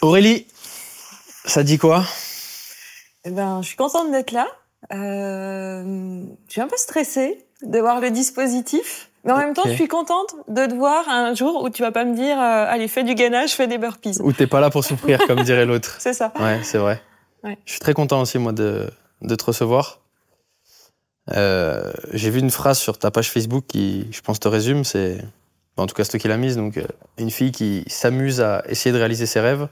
Aurélie, ça dit quoi? Eh ben, je suis contente d'être là. Euh, je suis un peu stressée de voir le dispositif. Mais en même temps, je suis contente de te voir un jour où tu vas pas me dire euh, Allez, fais du gainage, fais des burpees. Ou t'es pas là pour souffrir, comme dirait l'autre C'est ça. Ouais, c'est vrai. Ouais. Je suis très content aussi, moi, de, de te recevoir. Euh, J'ai vu une phrase sur ta page Facebook qui, je pense, te résume. C'est, en tout cas, c'est toi qui l'as mise. Donc, euh, une fille qui s'amuse à essayer de réaliser ses rêves.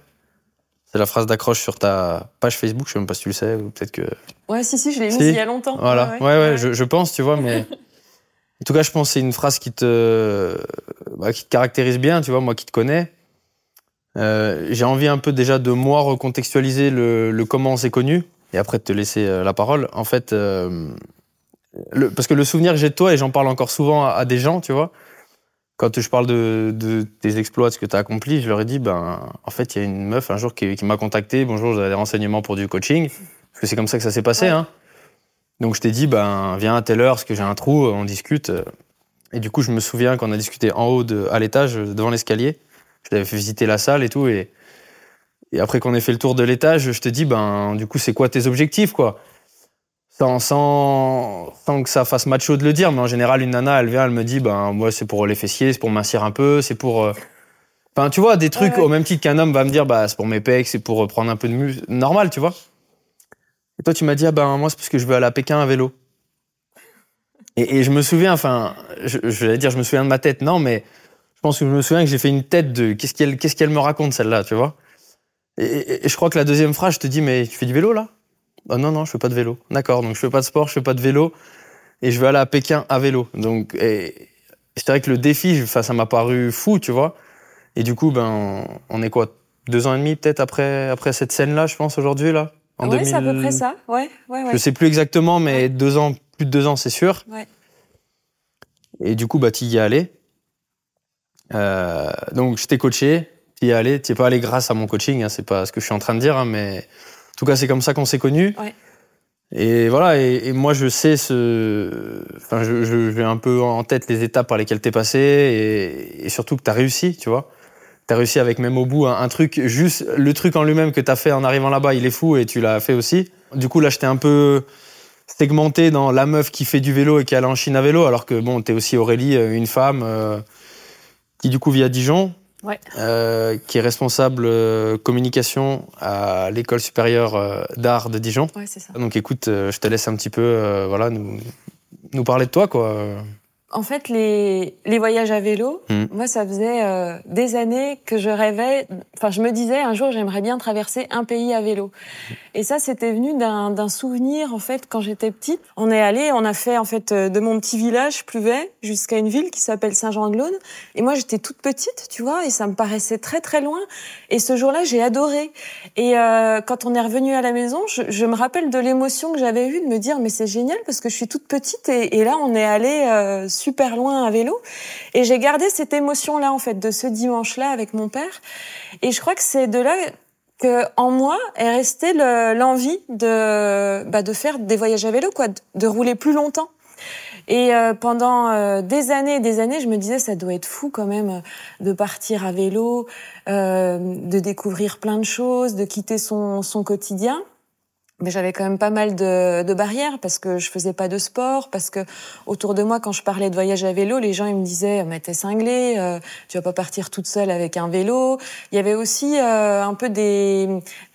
C'est la phrase d'accroche sur ta page Facebook. Je sais même pas si tu le sais, ou peut-être que. Ouais, si, si, je l'ai mise Si. il y a longtemps. Voilà. Ouais, ouais, Je, je pense, tu vois, mais. En tout cas, je pense que c'est une phrase qui te, bah, qui te caractérise bien, tu vois, moi qui te connais. Euh, J'ai envie un peu déjà de moi recontextualiser le, le comment on s'est connu et après de te laisser euh, la parole. En fait, euh, le- parce que le souvenir que j'ai de toi, et j'en parle encore souvent à, à des gens, tu vois, quand je parle de, de tes exploits, de ce que tu as accompli, je leur ai dit, ben, en fait, il y a une meuf un jour qui, qui m'a contacté, bonjour, j'avais des renseignements pour du coaching, parce que c'est comme ça que ça s'est passé, Ouais. hein. Donc je t'ai dit, ben, viens à telle heure, parce que j'ai un trou, on discute. Et du coup, je me souviens qu'on a discuté en haut, de, à l'étage, devant l'escalier. Je t'avais fait visiter la salle et tout. Et, et après qu'on ait fait le tour de l'étage, je te dis, ben, du coup, c'est quoi tes objectifs, quoi? Sans, sans, sans que ça fasse macho de le dire, mais en général, une nana, elle vient, elle me dit, ben, moi, c'est pour les fessiers, c'est pour mincir un peu, c'est pour. euh, Enfin, tu vois, des trucs Ouais, ouais. au même titre qu'un homme va me dire, bah, c'est pour mes pecs, c'est pour euh, prendre un peu de muscle. Normal, tu vois? Et toi, tu m'as dit, ah ben, moi, c'est parce que je veux aller à Pékin à vélo. Et, et je me souviens, enfin, je, je vais dire, je me souviens de ma tête, non, mais je pense que je me souviens que j'ai fait une tête de qu'est-ce qu'elle me raconte, celle-là, tu vois? Et, et- et je crois que la deuxième phrase, je te dis, mais tu fais du vélo, là? Ah non, non, je fais pas de vélo. D'accord, donc je fais pas de sport, je fais pas de vélo, et je vais aller à Pékin à vélo. Donc, c'est vrai que le défi, enfin, ça m'a paru fou, tu vois? Et du coup, ben, on est quoi? Deux ans et demi, peut-être, après, après cette scène-là, je pense, aujourd'hui, là? En ouais, c'est à peu 2000. près ça. Ouais, ouais, ouais. Je sais plus exactement, mais deux ans, plus de deux ans, c'est sûr. Ouais. Et du coup, bah, tu y es allé. Euh, donc, je t'ai coaché. Tu y es allé. Tu es pas allé grâce à mon coaching. Hein, c'est pas ce que je suis en train de dire, hein, mais en tout cas, c'est comme ça qu'on s'est connus. Ouais. Et voilà. Et, et moi, je sais ce. Enfin, je, je- j'ai un peu en tête les étapes par lesquelles tu es passé et, et surtout que tu as réussi, tu vois. Tu as réussi avec même au bout un, un truc, juste le truc en lui-même que tu as fait en arrivant là-bas, il est fou et tu l'as fait aussi. Du coup, là, j'étais un peu segmenté dans la meuf qui fait du vélo et qui allait en Chine à vélo, alors que bon, t'es aussi Aurélie, euh, une femme euh, qui du coup vit à Dijon, Ouais. euh, qui est responsable euh, communication à l'école supérieure d'art de Dijon. Ouais, ça. Donc écoute, je te laisse un petit peu, voilà, nous, nous parler de toi, quoi. En fait, les, les voyages à vélo, Mhm. moi, ça faisait euh, des années que je rêvais. Enfin, je me disais un jour, j'aimerais bien traverser un pays à vélo. Et ça, c'était venu d'un souvenir, en fait, quand j'étais petite. On est allé, on a fait, en fait, euh, de mon petit village, Pluvet, jusqu'à une ville qui s'appelle Saint-Jean-de-Laune. Et moi, j'étais toute petite, tu vois, et ça me paraissait très, très loin. Et ce jour-là, j'ai adoré. Et euh, quand on est revenu à la maison, je, je me rappelle de l'émotion que j'avais eue de me dire, mais c'est génial parce que je suis toute petite et, et là, on est allé euh, super loin à vélo. Et j'ai gardé cette émotion-là, en fait, de ce dimanche-là avec mon père. Et je crois que c'est de là que en moi est restée le- l'envie de, bah, de faire des voyages à vélo, quoi, de, rouler plus longtemps. Et euh, pendant euh, des années et des années, je me disais, ça doit être fou quand même de partir à vélo, euh, de découvrir plein de choses, de quitter son, son quotidien. Mais j'avais quand même pas mal de, de barrières parce que je faisais pas de sport, parce que autour de moi, quand je parlais de voyage à vélo, les gens ils me disaient mais t'es cinglée, euh, tu vas pas partir toute seule avec un vélo. Il y avait aussi euh, un peu des,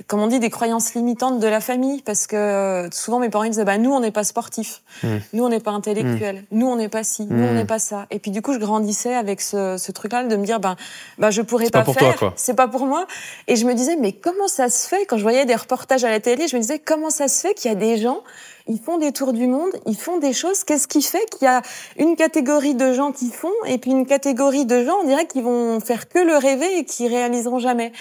comme on dit, des croyances limitantes de la famille parce que euh, souvent mes parents ils disaient bah nous on n'est pas sportifs, Mm. nous on n'est pas intellectuels, nous on n'est pas ci, nous on Mm. n'est pas ça. Et puis du coup je grandissais avec ce, ce truc-là de me dire ben bah je pourrais C'est pas, pas pour faire, toi, quoi. c'est pas pour moi. Et je me disais, mais comment ça se fait? Quand je voyais des reportages à la télé, je me disais, comment ça se fait qu'il y a des gens, ils font des tours du monde, ils font des choses. Qu'est-ce qui fait qu'il y a une catégorie de gens qui font et puis une catégorie de gens, on dirait qu'ils vont faire que le rêver et qui réaliseront jamais.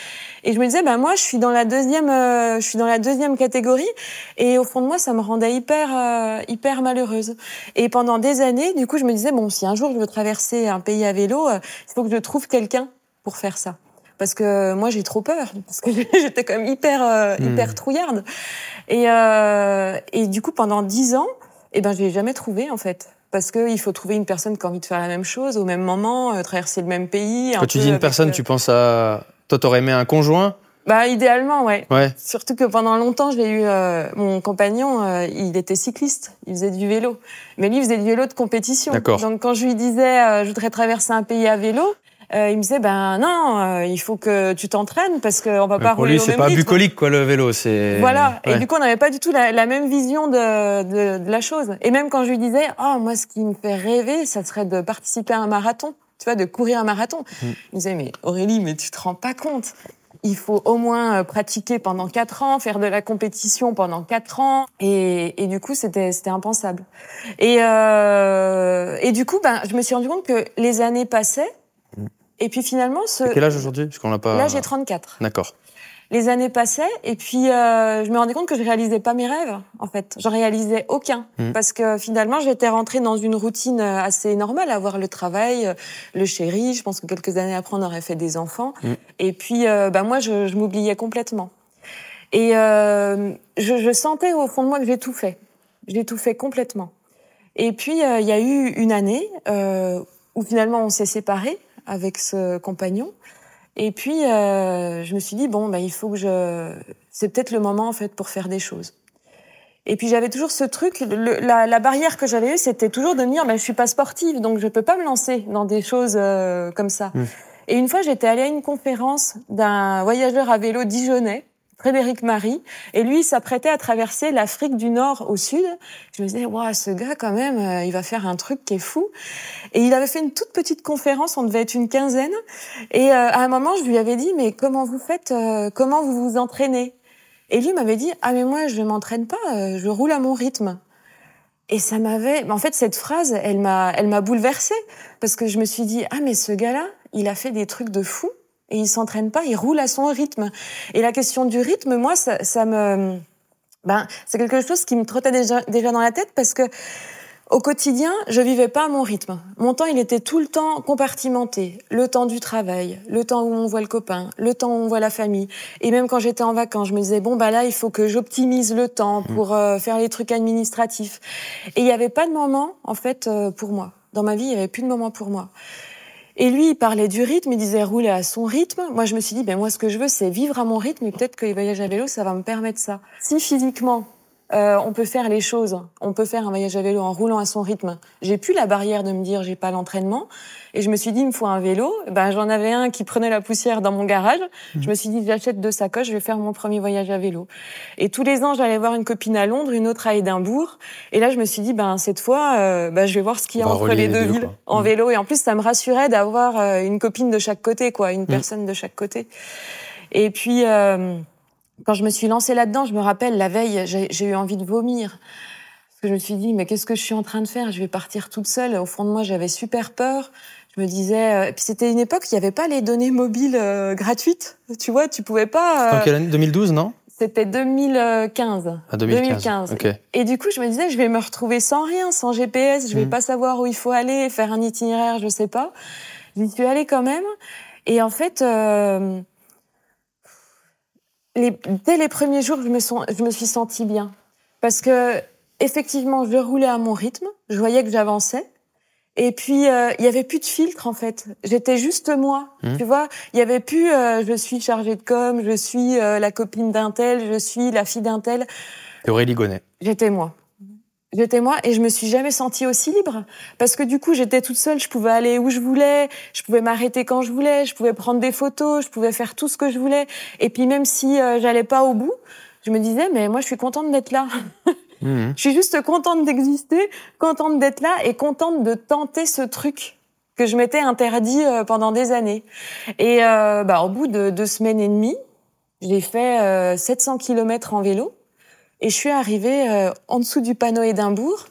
Et je me disais, bah moi, je suis dans la deuxième, euh, je suis dans la deuxième catégorie. Et au fond de moi, ça me rendait hyper, euh, hyper malheureuse. Et pendant des années, du coup, je me disais, bon, si un jour je veux traverser un pays à vélo, euh, il faut que je trouve quelqu'un pour faire ça parce que moi j'ai trop peur parce que j'étais quand même hyper euh, Hmm. hyper trouillarde et euh, et du coup pendant dix ans eh ben je l'ai jamais trouvé en fait parce que il faut trouver une personne qui a envie de faire la même chose au même moment euh, traverser le même pays Quand tu dis une personne, euh, tu penses à. Toi, t'aurais aimé un conjoint? Bah idéalement ouais Ouais. Surtout que pendant longtemps, j'ai eu euh, mon compagnon, euh, il était cycliste, il faisait du vélo, mais lui il faisait du vélo de compétition. D'accord. Donc quand je lui disais, euh, je voudrais traverser un pays à vélo, euh, il me disait, ben non, euh, il faut que tu t'entraînes parce qu'on va Mais pas Pour rouler lui, c'est pas rythme. bucolique, quoi, le vélo. C'est. Voilà. Et du coup, on n'avait pas du tout la, la même vision de, de, de la chose. Et même quand je lui disais, oh, moi, ce qui me fait rêver, ça serait de participer à un marathon. Tu vois, de courir un marathon. Mm. Il me disait, mais Aurélie, mais tu te rends pas compte. Il faut au moins euh, pratiquer pendant quatre ans, faire de la compétition pendant quatre ans. Et, et du coup, c'était, c'était impensable. Et, euh, et du coup, ben, je me suis rendu compte que les années passaient. Et puis finalement, ce... Quel âge aujourd'hui? Parce qu'on l'a pas. là, j'ai 34 D'accord. les années passaient et puis euh, je me rendais compte que je réalisais pas mes rêves en fait. J'en réalisais aucun Mhm. parce que finalement j'étais rentrée dans une routine euh, assez normale, avoir le travail, euh, le chéri. Je pense que quelques années après on aurait fait des enfants. Mhm. Et puis euh, bah moi je, je m'oubliais complètement. Et euh, je, je sentais au fond de moi que j'ai tout fait. J'ai tout fait complètement. Et puis il y a eu une année euh, où finalement on s'est séparés avec ce compagnon. Et puis, euh, je me suis dit, bon, bah, il faut que je... C'est peut-être le moment, en fait, pour faire des choses. Et puis, j'avais toujours ce truc, le- la, la barrière que j'avais eue, c'était toujours de me dire, bah, je suis pas sportive, donc je peux pas me lancer dans des choses euh, comme ça. Mm. Et une fois, j'étais allée à une conférence d'un voyageur à vélo dijonnais, Frédéric Marie, et lui, s'apprêtait à traverser l'Afrique du Nord au Sud. Je me disais, waouh, ce gars, quand même, euh, il va faire un truc qui est fou. Et il avait fait une toute petite conférence, on devait être une quinzaine. Et euh, à un moment, je lui avais dit, mais comment vous faites, euh, comment vous vous entraînez? Et lui m'avait dit, ah mais moi, je m'entraîne pas, je roule à mon rythme. Et ça m'avait, en fait, cette phrase, elle m'a, elle m'a bouleversée parce que je me suis dit, ah mais ce gars-là, il a fait des trucs de fou et il s'entraîne pas, il roule à son rythme. Et la question du rythme, moi, ça, ça me, ben, c'est quelque chose qui me trottait déjà, déjà dans la tête parce que au quotidien, je vivais pas à mon rythme. Mon temps, il était tout le temps compartimenté. Le temps du travail, le temps où on voit le copain, le temps où on voit la famille. Et même quand j'étais en vacances, je me disais, bon, bah là, il faut que j'optimise le temps pour euh, faire les trucs administratifs. Et il n'y avait pas de moment, en fait, euh, pour moi. Dans ma vie, il n'y avait plus de moment pour moi. Et lui, il parlait du rythme, il disait rouler à son rythme. Moi, je me suis dit, ben moi, ce que je veux, c'est vivre à mon rythme, et peut-être que les voyages à vélo, ça va me permettre ça. Si physiquement, euh, on peut faire les choses, on peut faire un voyage à vélo en roulant à son rythme. J'ai plus la barrière de me dire j'ai pas l'entraînement, et je me suis dit il me faut un vélo. Ben j'en avais un qui prenait la poussière dans mon garage. Je me suis dit j'achète deux sacoches, je vais faire mon premier voyage à vélo. Et tous les ans j'allais voir une copine à Londres, une autre à Édimbourg, et là je me suis dit ben cette fois euh, ben, je vais voir ce qu'il y a entre les deux villes en Mm. vélo. Et en plus ça me rassurait d'avoir euh, une copine de chaque côté, quoi, une personne de chaque côté. Et puis euh, quand je me suis lancée là-dedans, je me rappelle, la veille, j'ai eu envie de vomir. Parce que je me suis dit, mais qu'est-ce que je suis en train de faire? Je vais partir toute seule. Au fond de moi, j'avais super peur. Je me disais... euh, puis c'était une époque il n'y avait pas les données mobiles euh, gratuites. Tu vois, tu pouvais pas... En euh, quelle année? 2012, non? C'était 2015. À 2015. 2015. Ok. Et du coup, je me disais, je vais me retrouver sans rien, sans GPS. Je vais Mhm. pas savoir où il faut aller, faire un itinéraire, je sais pas. J'y suis allée quand même. Et en fait, euh, les, dès les premiers jours, je me, sens- je me suis sentie bien. Parce que, effectivement, je roulais à mon rythme. Je voyais que j'avançais. Et puis, euh, il y avait plus de filtre, en fait. J'étais juste moi. Mhm. Tu vois, il y avait plus, euh, je suis chargée de com, je suis euh, la copine d'un tel, je suis la fille d'un tel. Aurélie Gonnet. J'étais moi. J'étais moi et je me suis jamais sentie aussi libre parce que du coup j'étais toute seule, je pouvais aller où je voulais, je pouvais m'arrêter quand je voulais, je pouvais prendre des photos, je pouvais faire tout ce que je voulais et puis même si euh, j'allais pas au bout, je me disais mais moi je suis contente d'être là. Mhm. Je suis juste contente d'exister, contente d'être là et contente de tenter ce truc que je m'étais interdit euh, pendant des années. Et euh, bah, au bout de deux semaines et demie, j'ai fait euh, 700 km en vélo et je suis arrivée euh, en dessous du panneau Édimbourg.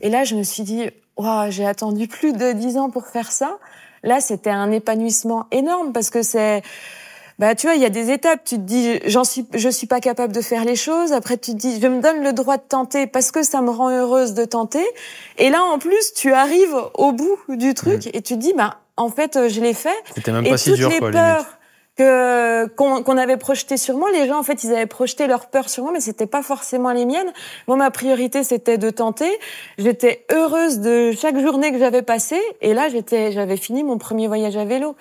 Et là, je me suis dit, Ouah, j'ai attendu plus de dix ans pour faire ça. Là, c'était un épanouissement énorme parce que c'est, bah, tu vois, il y a des étapes. Tu te dis, j'en suis, je suis pas capable de faire les choses. Après, tu te dis, je me donne le droit de tenter parce que ça me rend heureuse de tenter. Et là, en plus, tu arrives au bout du truc et tu te dis, bah, en fait, je l'ai fait. C'était même Et pas si dur, les quoi, peurs, limite. Que qu'on avait projeté sur moi. Les gens, en fait, ils avaient projeté leur peur sur moi, mais c'était pas forcément les miennes. Moi, ma priorité, c'était de tenter. J'étais heureuse de chaque journée que j'avais passée, et là, j'étais, j'avais fini mon premier voyage à vélo.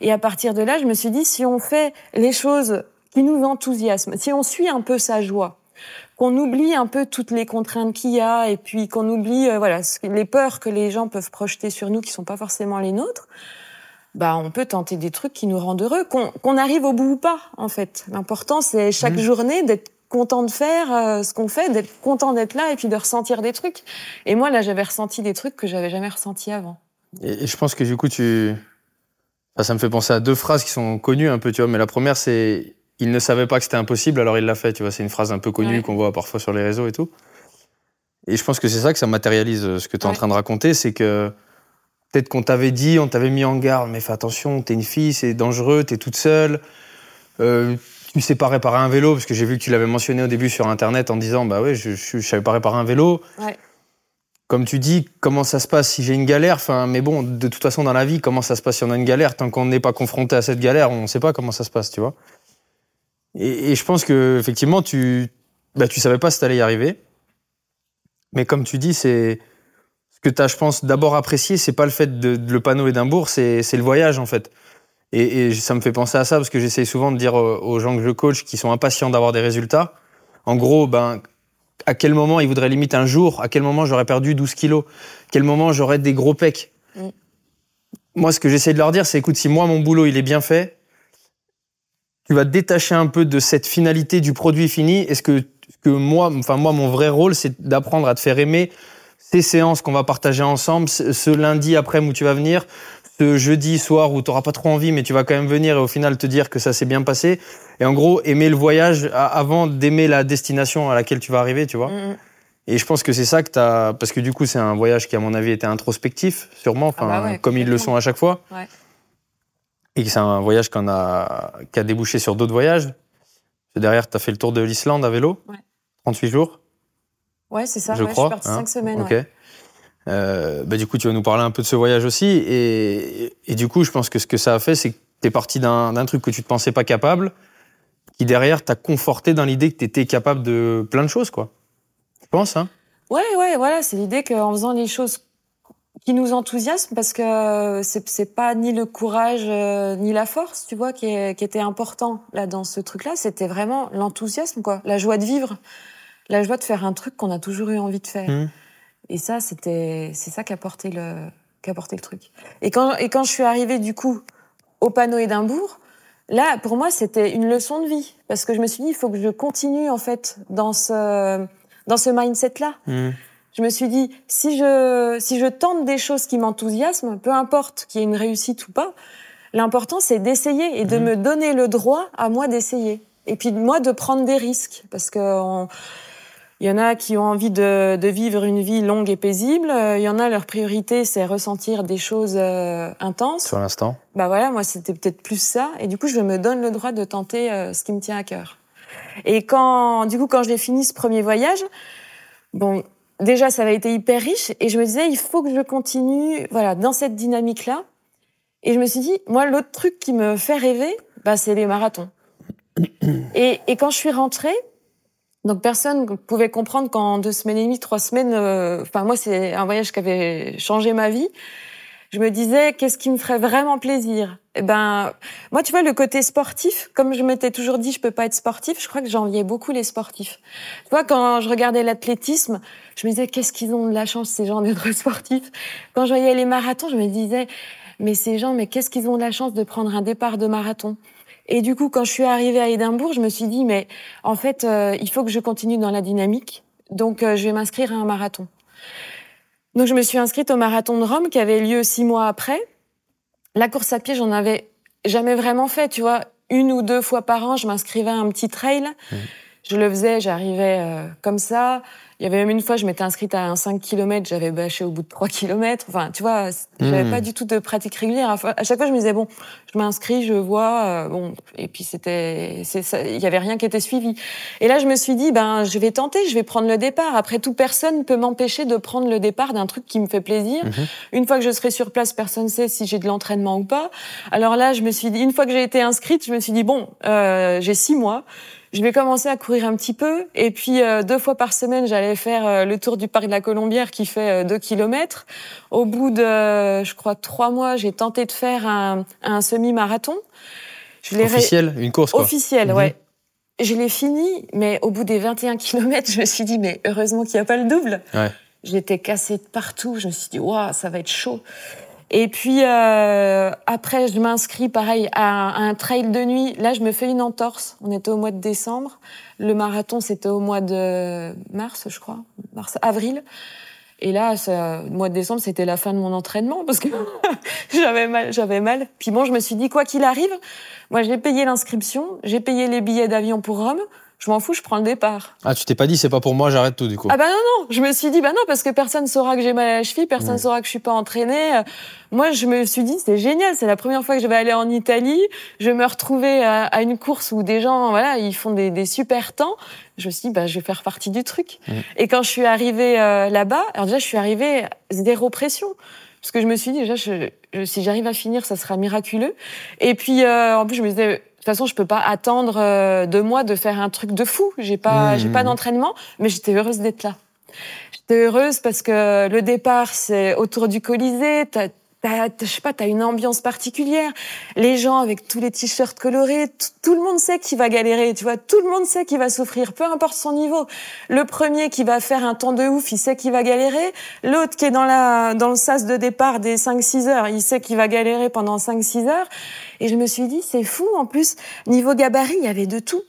Et à partir de là, je me suis dit, si on fait les choses qui nous enthousiasment, si on suit un peu sa joie, qu'on oublie un peu toutes les contraintes qu'il y a, et puis qu'on oublie, euh, voilà, les peurs que les gens peuvent projeter sur nous, qui sont pas forcément les nôtres bah, on peut tenter des trucs qui nous rendent heureux, qu'on arrive au bout ou pas, en fait. L'important, c'est chaque mmh. journée d'être content de faire euh, ce qu'on fait, d'être content d'être là et puis de ressentir des trucs. Et moi, là, j'avais ressenti des trucs que j'avais jamais ressentis avant. Et, je pense que du coup, tu. ça me fait penser à deux phrases qui sont connues un peu, tu vois. Mais la première, c'est il ne savait pas que c'était impossible, alors il l'a fait, tu vois. C'est une phrase un peu connue qu'on voit parfois sur les réseaux et tout. Et je pense que c'est ça que ça matérialise euh, ce que tu es en train de raconter, c'est que Peut-être qu'on t'avait dit, on t'avait mis en garde, mais fais attention, t'es une fille, c'est dangereux, t'es toute seule. Euh, tu sais pas réparer un vélo, parce que j'ai vu que tu l'avais mentionné au début sur Internet en disant, bah ouais, je, je, savais pas réparer un vélo. Comme tu dis, comment ça se passe si j'ai une galère? Enfin, mais bon, de toute façon, dans la vie, comment ça se passe si on a une galère? Tant qu'on n'est pas confronté à cette galère, on ne sait pas comment ça se passe, tu vois. Et, je pense que effectivement, tu, bah, tu savais pas si t'allais y arriver. Mais comme tu dis, c'est que tu as, je pense, d'abord apprécié, c'est pas le fait de, le panneau Édimbourg, c'est le voyage en fait. Et, ça me fait penser à ça parce que j'essaie souvent de dire aux gens que je coach qui sont impatients d'avoir des résultats. En gros, ben, à quel moment ils voudraient limite un jour, à quel moment j'aurais perdu 12 kilos, à quel moment j'aurais des gros pecs. Mm. Moi, ce que j'essaie de leur dire, c'est écoute, si moi mon boulot il est bien fait, tu vas te détacher un peu de cette finalité du produit fini. Est-ce que, que moi, enfin moi, mon vrai rôle, c'est d'apprendre à te faire aimer ces séances qu'on va partager ensemble, ce lundi après où tu vas venir, ce jeudi soir où tu n'auras pas trop envie, mais tu vas quand même venir et au final te dire que ça s'est bien passé. Et en gros, aimer le voyage avant d'aimer la destination à laquelle tu vas arriver, tu vois. Mm, mm. Et je pense que c'est ça que tu as. Parce que du coup, c'est un voyage qui, à mon avis, était introspectif, sûrement, ah bah comme ils le sont à chaque fois. Ouais. Et c'est un voyage qu'on a, qui a débouché sur d'autres voyages. Derrière, tu as fait le tour de l'Islande à vélo, 38 jours. Ouais, c'est ça. Je, crois, je suis partie hein. cinq semaines. Ok. Euh, bah, du coup, tu vas nous parler un peu de ce voyage aussi. Et, et du coup, je pense que ce que ça a fait, c'est que tu es parti d'un truc que tu ne te pensais pas capable, qui derrière t'a conforté dans l'idée que tu étais capable de plein de choses, quoi. Tu penses, hein? Ouais, ouais, voilà. C'est l'idée qu'en faisant les choses qui nous enthousiasment, parce que c'est pas ni le courage euh, ni la force, tu vois, qui, qui était important là dans ce truc-là. C'était vraiment l'enthousiasme, quoi, la joie de vivre la joie de faire un truc qu'on a toujours eu envie de faire. Mmh. Et ça, c'était, c'est ça qui a porté le, qui a porté le truc. Et quand, et quand je suis arrivée, du coup, au panneau Édimbourg, là, pour moi, c'était une leçon de vie. Parce que je me suis dit, il faut que je continue, en fait, dans ce, dans ce mindset-là. Mmh. Je me suis dit, si je, si je tente des choses qui m'enthousiasment, peu importe qu'il y ait une réussite ou pas, l'important, c'est d'essayer et de mmh. me donner le droit à moi d'essayer. Et puis, moi, de prendre des risques. Parce que, on, il y en a qui ont envie de, de, vivre une vie longue et paisible. Il y en a, leur priorité, c'est ressentir des choses euh, intenses. Sur l'instant Bah voilà, moi, c'était peut-être plus ça. Et du coup, je me donne le droit de tenter euh, ce qui me tient à cœur. Et quand, du coup, quand j'ai fini ce premier voyage, bon, déjà, ça avait été hyper riche. Et je me disais, il faut que je continue, voilà, dans cette dynamique-là. Et je me suis dit, moi, l'autre truc qui me fait rêver, bah, c'est les marathons. Et, et quand je suis rentrée, donc personne pouvait comprendre qu'en deux semaines et demie, trois semaines, euh, enfin moi c'est un voyage qui avait changé ma vie. Je me disais qu'est-ce qui me ferait vraiment plaisir? Eh ben moi tu vois le côté sportif, comme je m'étais toujours dit je peux pas être sportif, je crois que j'enviais beaucoup les sportifs. Tu vois quand je regardais l'athlétisme, je me disais qu'est-ce qu'ils ont de la chance ces gens d'être sportifs? Quand je voyais les marathons, je me disais mais ces gens mais qu'est-ce qu'ils ont de la chance de prendre un départ de marathon? Et du coup, quand je suis arrivée à Édimbourg, je me suis dit, mais en fait, euh, il faut que je continue dans la dynamique. Donc, euh, je vais m'inscrire à un marathon. Donc, je me suis inscrite au marathon de Rome qui avait lieu six mois après. La course à pied, j'en avais jamais vraiment fait, tu vois. Une ou deux fois par an, je m'inscrivais à un petit trail. Mmh. Je le faisais, j'arrivais euh, comme ça. Il y avait même une fois, je m'étais inscrite à un 5 km, j'avais bâché au bout de 3 km. Enfin, tu vois, j'avais Hmm. pas du tout de pratique régulière. À chaque fois, je me disais, bon, je m'inscris, je vois, euh, bon, et puis c'était, c'est ça, il y avait rien qui était suivi. Et là, je me suis dit, ben, je vais tenter, je vais prendre le départ. Après tout, personne peut m'empêcher de prendre le départ d'un truc qui me fait plaisir. Mhm. Une fois que je serai sur place, personne ne sait si j'ai de l'entraînement ou pas. Alors là, je me suis dit, une fois que j'ai été inscrite, je me suis dit, bon, euh, j'ai six mois. Je vais commencer à courir un petit peu. Et puis, euh, deux fois par semaine, j'allais faire euh, le tour du parc de la Colombière qui fait euh, deux kilomètres. Au bout de, euh, je crois, trois mois, j'ai tenté de faire un, un semi-marathon. Ré- Officiel, une course quoi. Officiel, Mhm. ouais. Je l'ai fini, mais au bout des 21 kilomètres, je me suis dit, mais heureusement qu'il n'y a pas le double. Ouais. J'étais cassée de partout. Je me suis dit, waouh, ça va être chaud. Et puis euh, après, je m'inscris pareil à, un trail de nuit. Là, je me fais une entorse. On était au mois de décembre. Le marathon, c'était au mois de mars, je crois, mars, avril. Et là, le mois de décembre, c'était la fin de mon entraînement parce que j'avais mal, j'avais mal. Puis bon, je me suis dit quoi qu'il arrive, moi j'ai payé l'inscription, j'ai payé les billets d'avion pour Rome. Je m'en fous, je prends le départ. Ah, tu t'es pas dit c'est pas pour moi, j'arrête tout du coup. Ah bah non non, je me suis dit bah non parce que personne saura que j'ai mal à la cheville, personne Ouais. saura que je suis pas entraînée. Moi je me suis dit c'est génial, c'est la première fois que je vais aller en Italie, je vais me retrouver à, à une course où des gens voilà ils font des, des super temps. Je me suis dit bah je vais faire partie du truc. Et quand je suis arrivée euh, là-bas, alors déjà je suis arrivée zéro pression. Parce que je me suis dit, déjà, je- je- si j'arrive à finir, ça sera miraculeux. Et puis, euh, en plus, je me disais, toute façon, je peux pas attendre euh, de moi de faire un truc de fou. J'ai pas, Mmh. j'ai pas d'entraînement, mais j'étais heureuse d'être là. J'étais heureuse parce que le départ, c'est autour du Colisée. T'as, t'as, je sais pas, t'as une ambiance particulière. Les gens avec tous les t-shirts colorés, tout le monde sait qu'il va galérer, tu vois. Tout le monde sait qu'il va souffrir, peu importe son niveau. Le premier qui va faire un temps de ouf, il sait qu'il va galérer. L'autre qui est dans la, dans le sas de départ des 5-6 heures, il sait qu'il va galérer pendant 5-6 heures. Et je me suis dit, c'est fou. En plus, niveau gabarit, il y avait de tout.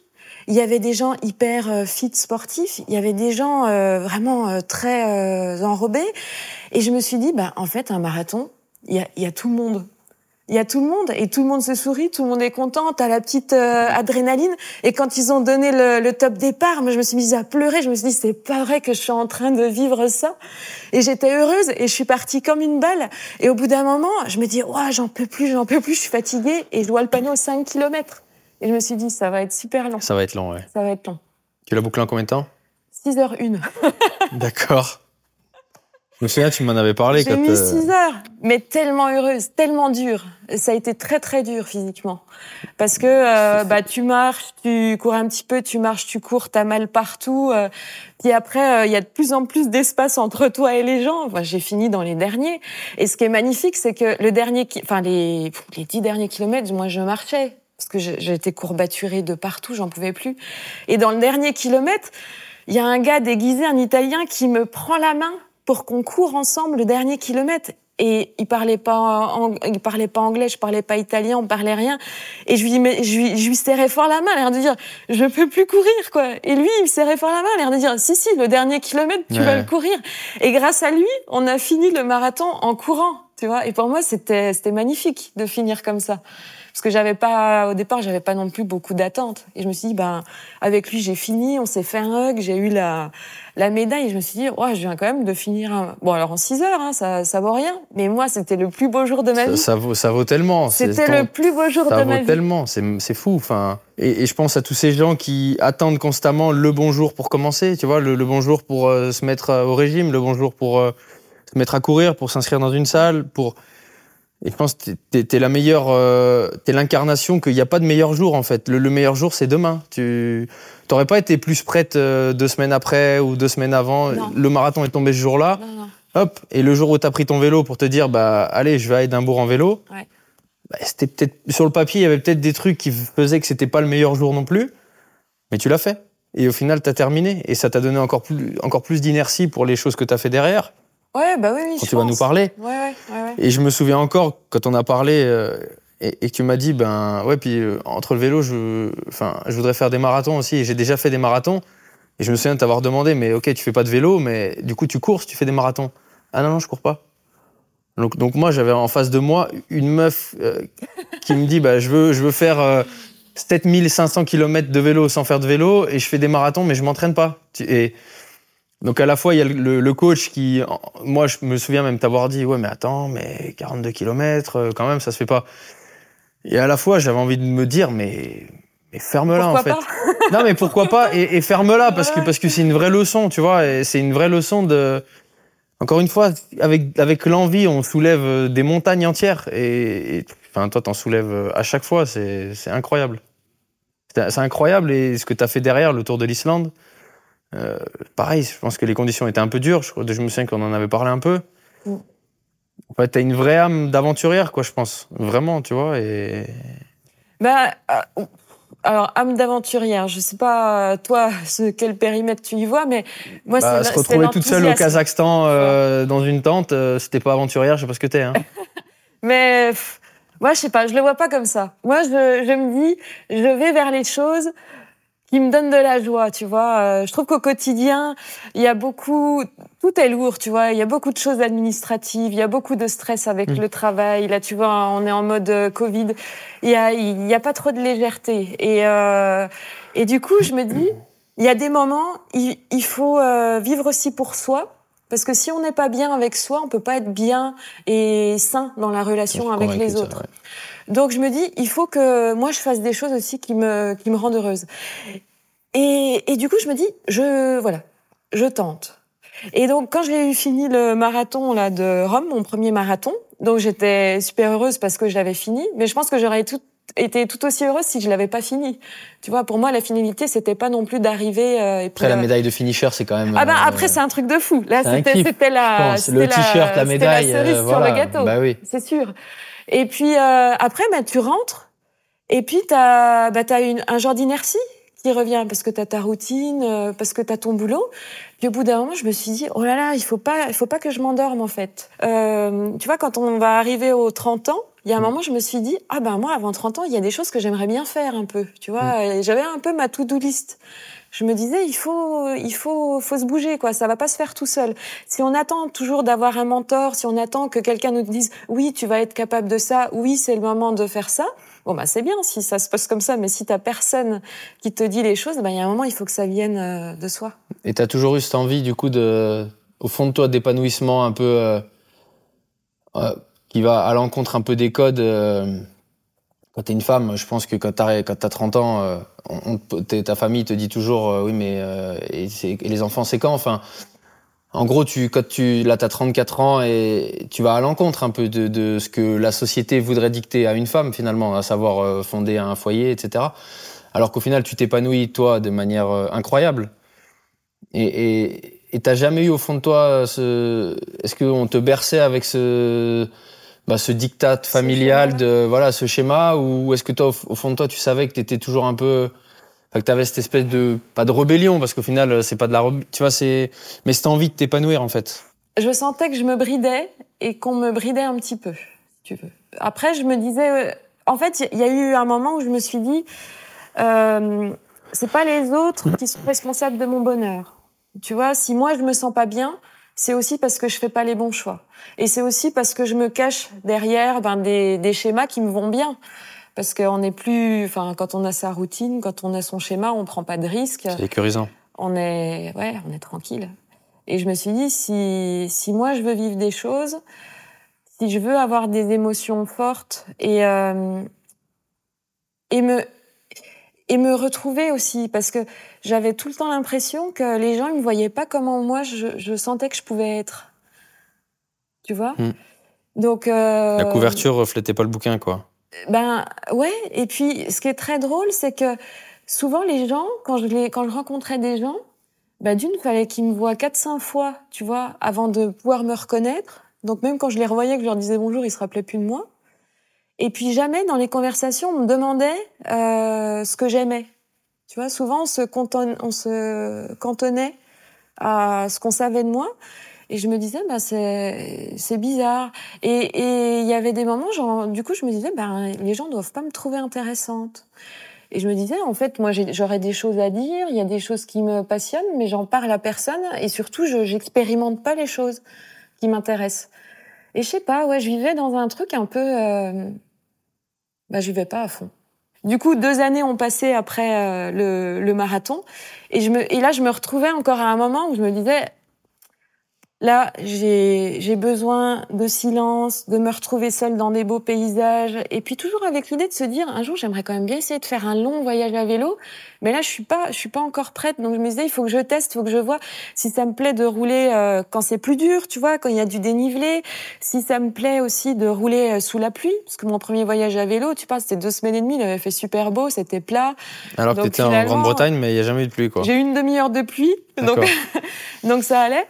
Il y avait des gens hyper euh, fit sportifs, il y avait des gens euh, vraiment euh, très euh, enrobés. Et je me suis dit, bah, en fait, un marathon, il y a, il y a tout le monde. Il y a tout le monde et tout le monde se sourit, tout le monde est content, t'as la petite euh, adrénaline. Et quand ils ont donné le, le top départ, moi je me suis mise à pleurer, je me suis dit c'est pas vrai que je suis en train de vivre ça. Et j'étais heureuse et je suis partie comme une balle. Et au bout d'un moment, je me dis ouais j'en peux plus, j'en peux plus, je suis fatiguée et je vois le panneau 5 km. Et je me suis dit ça va être super long, Ça va être long, ouais. ça va être long. Tu l'as bouclé en combien de temps? 6h01. D'accord. Je me souviens, tu m'en avais parlé J'ai mis euh, 6 heures, mais tellement heureuse, tellement dur. Ça a été très très dur physiquement. Parce que euh, bah, tu marches, tu cours un petit peu, tu marches, tu cours, t'as mal partout. euh, puis après, euh, il y a de plus en plus d'espace entre toi et les gens. J'ai fini dans les derniers. Et ce qui est magnifique, c'est que le dernier, enfin les, les 10 derniers kilomètres, moi je marchais. Parce que j'étais courbaturée de partout, j'en pouvais plus. Et dans le dernier kilomètre, il y a un gars déguisé, un Italien, qui me prend la main pour qu'on court ensemble le dernier kilomètre. Et il parlait pas, en- il parlait pas anglais, je parlais pas italien, on parlait rien. Et je lui, dis, mais je lui, je lui serrais fort la main, l'air de dire, je peux plus courir, quoi. Et lui, il me serrait fort la main, l'air de dire, si, si, le dernier kilomètre, tu Ouais. vas le courir. Et grâce à lui, on a fini le marathon en courant, tu vois. Et pour moi, c'était, c'était magnifique de finir comme ça. Parce que j'avais pas, au départ, j'avais pas non plus beaucoup d'attentes. Et je me suis dit, ben, avec lui, j'ai fini, on s'est fait un hug, j'ai eu la, la médaille. Et je me suis dit, ouais, je viens quand même de finir un... Bon, alors en 6 heures, hein, ça, ça vaut rien. Mais moi, c'était le plus beau jour de ma ça, vie. ça vaut, ça vaut tellement. C'était le plus beau jour Ça de ma vaut vie. tellement, c'est fou. Enfin, et, et je pense à tous ces gens qui attendent constamment le bon jour pour commencer, tu vois, le, le bon jour pour euh, se mettre euh, au régime, le bon jour pour euh, se mettre à courir, pour s'inscrire dans une salle, pour. Et je pense que t'es- t'es la meilleure, euh, t'es l'incarnation qu'il n'y a pas de meilleur jour en fait. Le, le meilleur jour c'est demain. Tu t'aurais pas été plus prête euh, deux semaines après ou deux semaines avant. Non. Le marathon est tombé ce jour-là. Non, non. Hop, et le jour où tu as pris ton vélo pour te dire, bah allez, je vais à Édimbourg en vélo, Ouais. bah, c'était peut-être sur le papier, il y avait peut-être des trucs qui faisaient que c'était pas le meilleur jour non plus, mais tu l'as fait. Et au final, tu as terminé. Et ça t'a donné encore plus, encore plus d'inertie pour les choses que tu as fait derrière, Ouais, bah oui, oui. quand tu vas nous parler. Ouais, ouais, ouais, ouais. Et je me souviens encore, quand on a parlé, euh, et, et que tu m'as dit, ben ouais, puis euh, entre le vélo, je, enfin, je voudrais faire des marathons aussi, et j'ai déjà fait des marathons. Et je me souviens de t'avoir demandé, mais ok, tu fais pas de vélo, mais du coup, tu cours tu fais des marathons. Ah non, non, je cours pas. Donc, donc moi, j'avais en face de moi une meuf euh, qui me dit, bah, je veux, je veux faire euh, 7500 km de vélo sans faire de vélo et je fais des marathons, mais je m'entraîne pas. Et donc à la fois, il y a le, le coach qui, moi, je me souviens même t'avoir dit, ouais, mais attends, mais 42 km, quand même, ça se fait pas. Et à la fois, j'avais envie de me dire, mais, mais ferme-la en fait. Non, mais pourquoi pas Et, et ferme-la parce que parce que c'est une vraie leçon, tu vois. Et c'est une vraie leçon de. Encore une fois, avec avec l'envie, on soulève euh, des montagnes entières. Et, et- enfin, toi, t'en soulèves euh, à chaque fois. C'est c'est incroyable. C'est c'est incroyable. Et ce que t'as fait derrière, le Tour de l'Islande, euh, pareil. Je pense que les conditions étaient un peu dures. Je, crois- je me souviens qu'on en avait parlé un peu. Mm. En fait, t'as une vraie âme d'aventurière, quoi. Je pense vraiment, tu vois. Et Bah, euh, alors, âme d'aventurière, je sais pas, toi, ce, quel périmètre tu y vois, mais moi, Bah, c'est se retrouver toute seule au. Kazakhstan euh, dans une tente, c'était pas aventurière, je sais pas ce que t'es. Hein. Mais pff, moi, je sais pas, je le vois pas comme ça. Moi, je, je me dis, je vais vers les choses qui me donnent de la joie, tu vois. Euh, je trouve qu'au quotidien, il y a beaucoup, tout est lourd, tu vois. Il y a beaucoup de choses administratives, il y a beaucoup de stress avec Mm. le travail. Là, tu vois, on est en mode euh, Covid. Il y a, il y a pas trop de légèreté. Et, euh, et du coup, je me dis, il y a des moments, il, il faut euh, vivre aussi pour soi. Parce que si on n'est pas bien avec soi, on peut pas être bien et sain dans la relation avec les autres. Donc je me dis, il faut que moi je fasse des choses aussi qui me qui me rendent heureuse. Et, et du coup je me dis, je voilà, je tente. Et donc quand j'ai eu fini le marathon là de Rome, mon premier marathon, donc j'étais super heureuse parce que je l'avais fini, mais je pense que j'aurais tout été tout aussi heureuse si je l'avais pas fini. Tu vois, pour moi la finalité c'était pas non plus d'arriver euh, Après, la euh, médaille de finisher, c'est quand même. ah ben euh, après c'est un truc de fou. Là c'était la Le t-shirt, la médaille, cerise euh, sur voilà. le gâteau. Bah oui. C'est sûr. Et puis euh, après, bah, tu rentres et puis tu as, bah, t'as une, un genre d'inertie qui revient parce que tu as ta routine, euh, parce que tu as ton boulot. Puis au bout d'un moment, je me suis dit, oh là là, il faut pas, il faut pas que je m'endorme en fait. Euh, tu vois, quand on va arriver aux 30 ans, il y a un moment, je me suis dit, ah ben moi, avant 30 ans, il y a des choses que j'aimerais bien faire un peu. Tu vois, Et j'avais un peu ma to-do list. Je me disais, il faut, il faut, faut se bouger, quoi. Ça va pas se faire tout seul. Si on attend toujours d'avoir un mentor, si on attend que quelqu'un nous dise, oui, tu vas être capable de ça, oui, c'est le moment de faire ça. Bon, bah, c'est bien si ça se passe comme ça, mais si t'as personne qui te dit les choses, bah, il y a un moment, il faut que ça vienne euh, de soi. Et t'as toujours eu cette envie, du coup, de, au fond de toi, d'épanouissement un peu, euh, euh, qui va à l'encontre un peu des codes. euh, quand t'es une femme, je pense que quand t'as quand t'as 30 ans, euh, on, ta famille te dit toujours, euh, oui, mais euh, et, et les enfants, c'est quand Enfin, en gros, tu, quand tu, là, t'as 34 ans et tu vas à l'encontre un peu de, de ce que la société voudrait dicter à une femme, finalement, à savoir euh, fonder un foyer, etc. Alors qu'au final, tu t'épanouis, toi, de manière euh, incroyable. Et et- et t'as jamais eu au fond de toi ce. Est-ce qu'on te berçait avec ce. Bah, ce diktat familial de voilà ce schéma ou est-ce que toi au, fond de toi tu savais que t'étais toujours un peu enfin, que t'avais cette espèce de pas de rébellion parce qu'au final c'est pas de la tu vois c'est mais cette envie de t'épanouir en fait Je sentais que je me bridais et qu'on me bridait un petit peu, si tu veux. Après, je me disais, euh, en fait, il y a eu un moment où je me suis dit, euh, c'est pas les autres qui sont responsables de mon bonheur. Tu vois, si moi je me sens pas bien, c'est aussi parce que je fais pas les bons choix. Et c'est aussi parce que je me cache derrière ben, des, des schémas qui me vont bien. Parce qu'on est plus, enfin, quand on a sa routine, quand on a son schéma, on prend pas de risques C'est écurisant. on est, ouais, on est tranquille. Et je me suis dit, si, si moi je veux vivre des choses, si je veux avoir des émotions fortes et, euh, et me, et me retrouver aussi, parce que j'avais tout le temps l'impression que les gens ne me voyaient pas comment moi je, je sentais que je pouvais être. Tu vois? Hmm. Donc, euh, La couverture reflétait pas le bouquin, quoi. ben ouais, et puis ce qui est très drôle, c'est que souvent les gens, quand je, les, quand je rencontrais des gens, ben d'une, fallait qu'ils me voient 4-5 fois, tu vois, avant de pouvoir me reconnaître. Donc même quand je les revoyais, que je leur disais bonjour, ils se rappelaient plus de moi. Et puis jamais dans les conversations, on me demandait euh, ce que j'aimais. Tu vois, souvent on se, cantonne, on se cantonnait à ce qu'on savait de moi. Et je me disais, bah, c'est, bizarre. Et, il y avait des moments, genre, du coup, je me disais, ben, les gens doivent pas me trouver intéressante. Et je me disais, en fait, moi, j'aurais des choses à dire, il y a des choses qui me passionnent, mais j'en parle à personne. Et surtout, je j'expérimente pas les choses qui m'intéressent. Et je sais pas, ouais, je vivais dans un truc un peu, euh, bah, je vivais pas à fond. Du coup, deux années ont passé après euh, le, le, marathon. Et, je me, et là, je me retrouvais encore à un moment où je me disais, Là, j'ai besoin de silence, de me retrouver seule dans des beaux paysages, et puis toujours avec l'idée de se dire un jour j'aimerais quand même bien essayer de faire un long voyage à vélo, mais là je suis pas, je suis pas encore prête, donc je me disais il faut que je teste, il faut que je vois si ça me plaît de rouler euh, quand c'est plus dur, tu vois, quand il y a du dénivelé, si ça me plaît aussi de rouler euh, sous la pluie, parce que mon premier voyage à vélo, tu vois, c'était deux semaines et demie, il avait fait super beau, c'était plat. Alors que t'étais en Grande-Bretagne, mais il y a jamais eu de pluie quoi. J'ai eu une demi-heure de pluie, donc donc ça allait.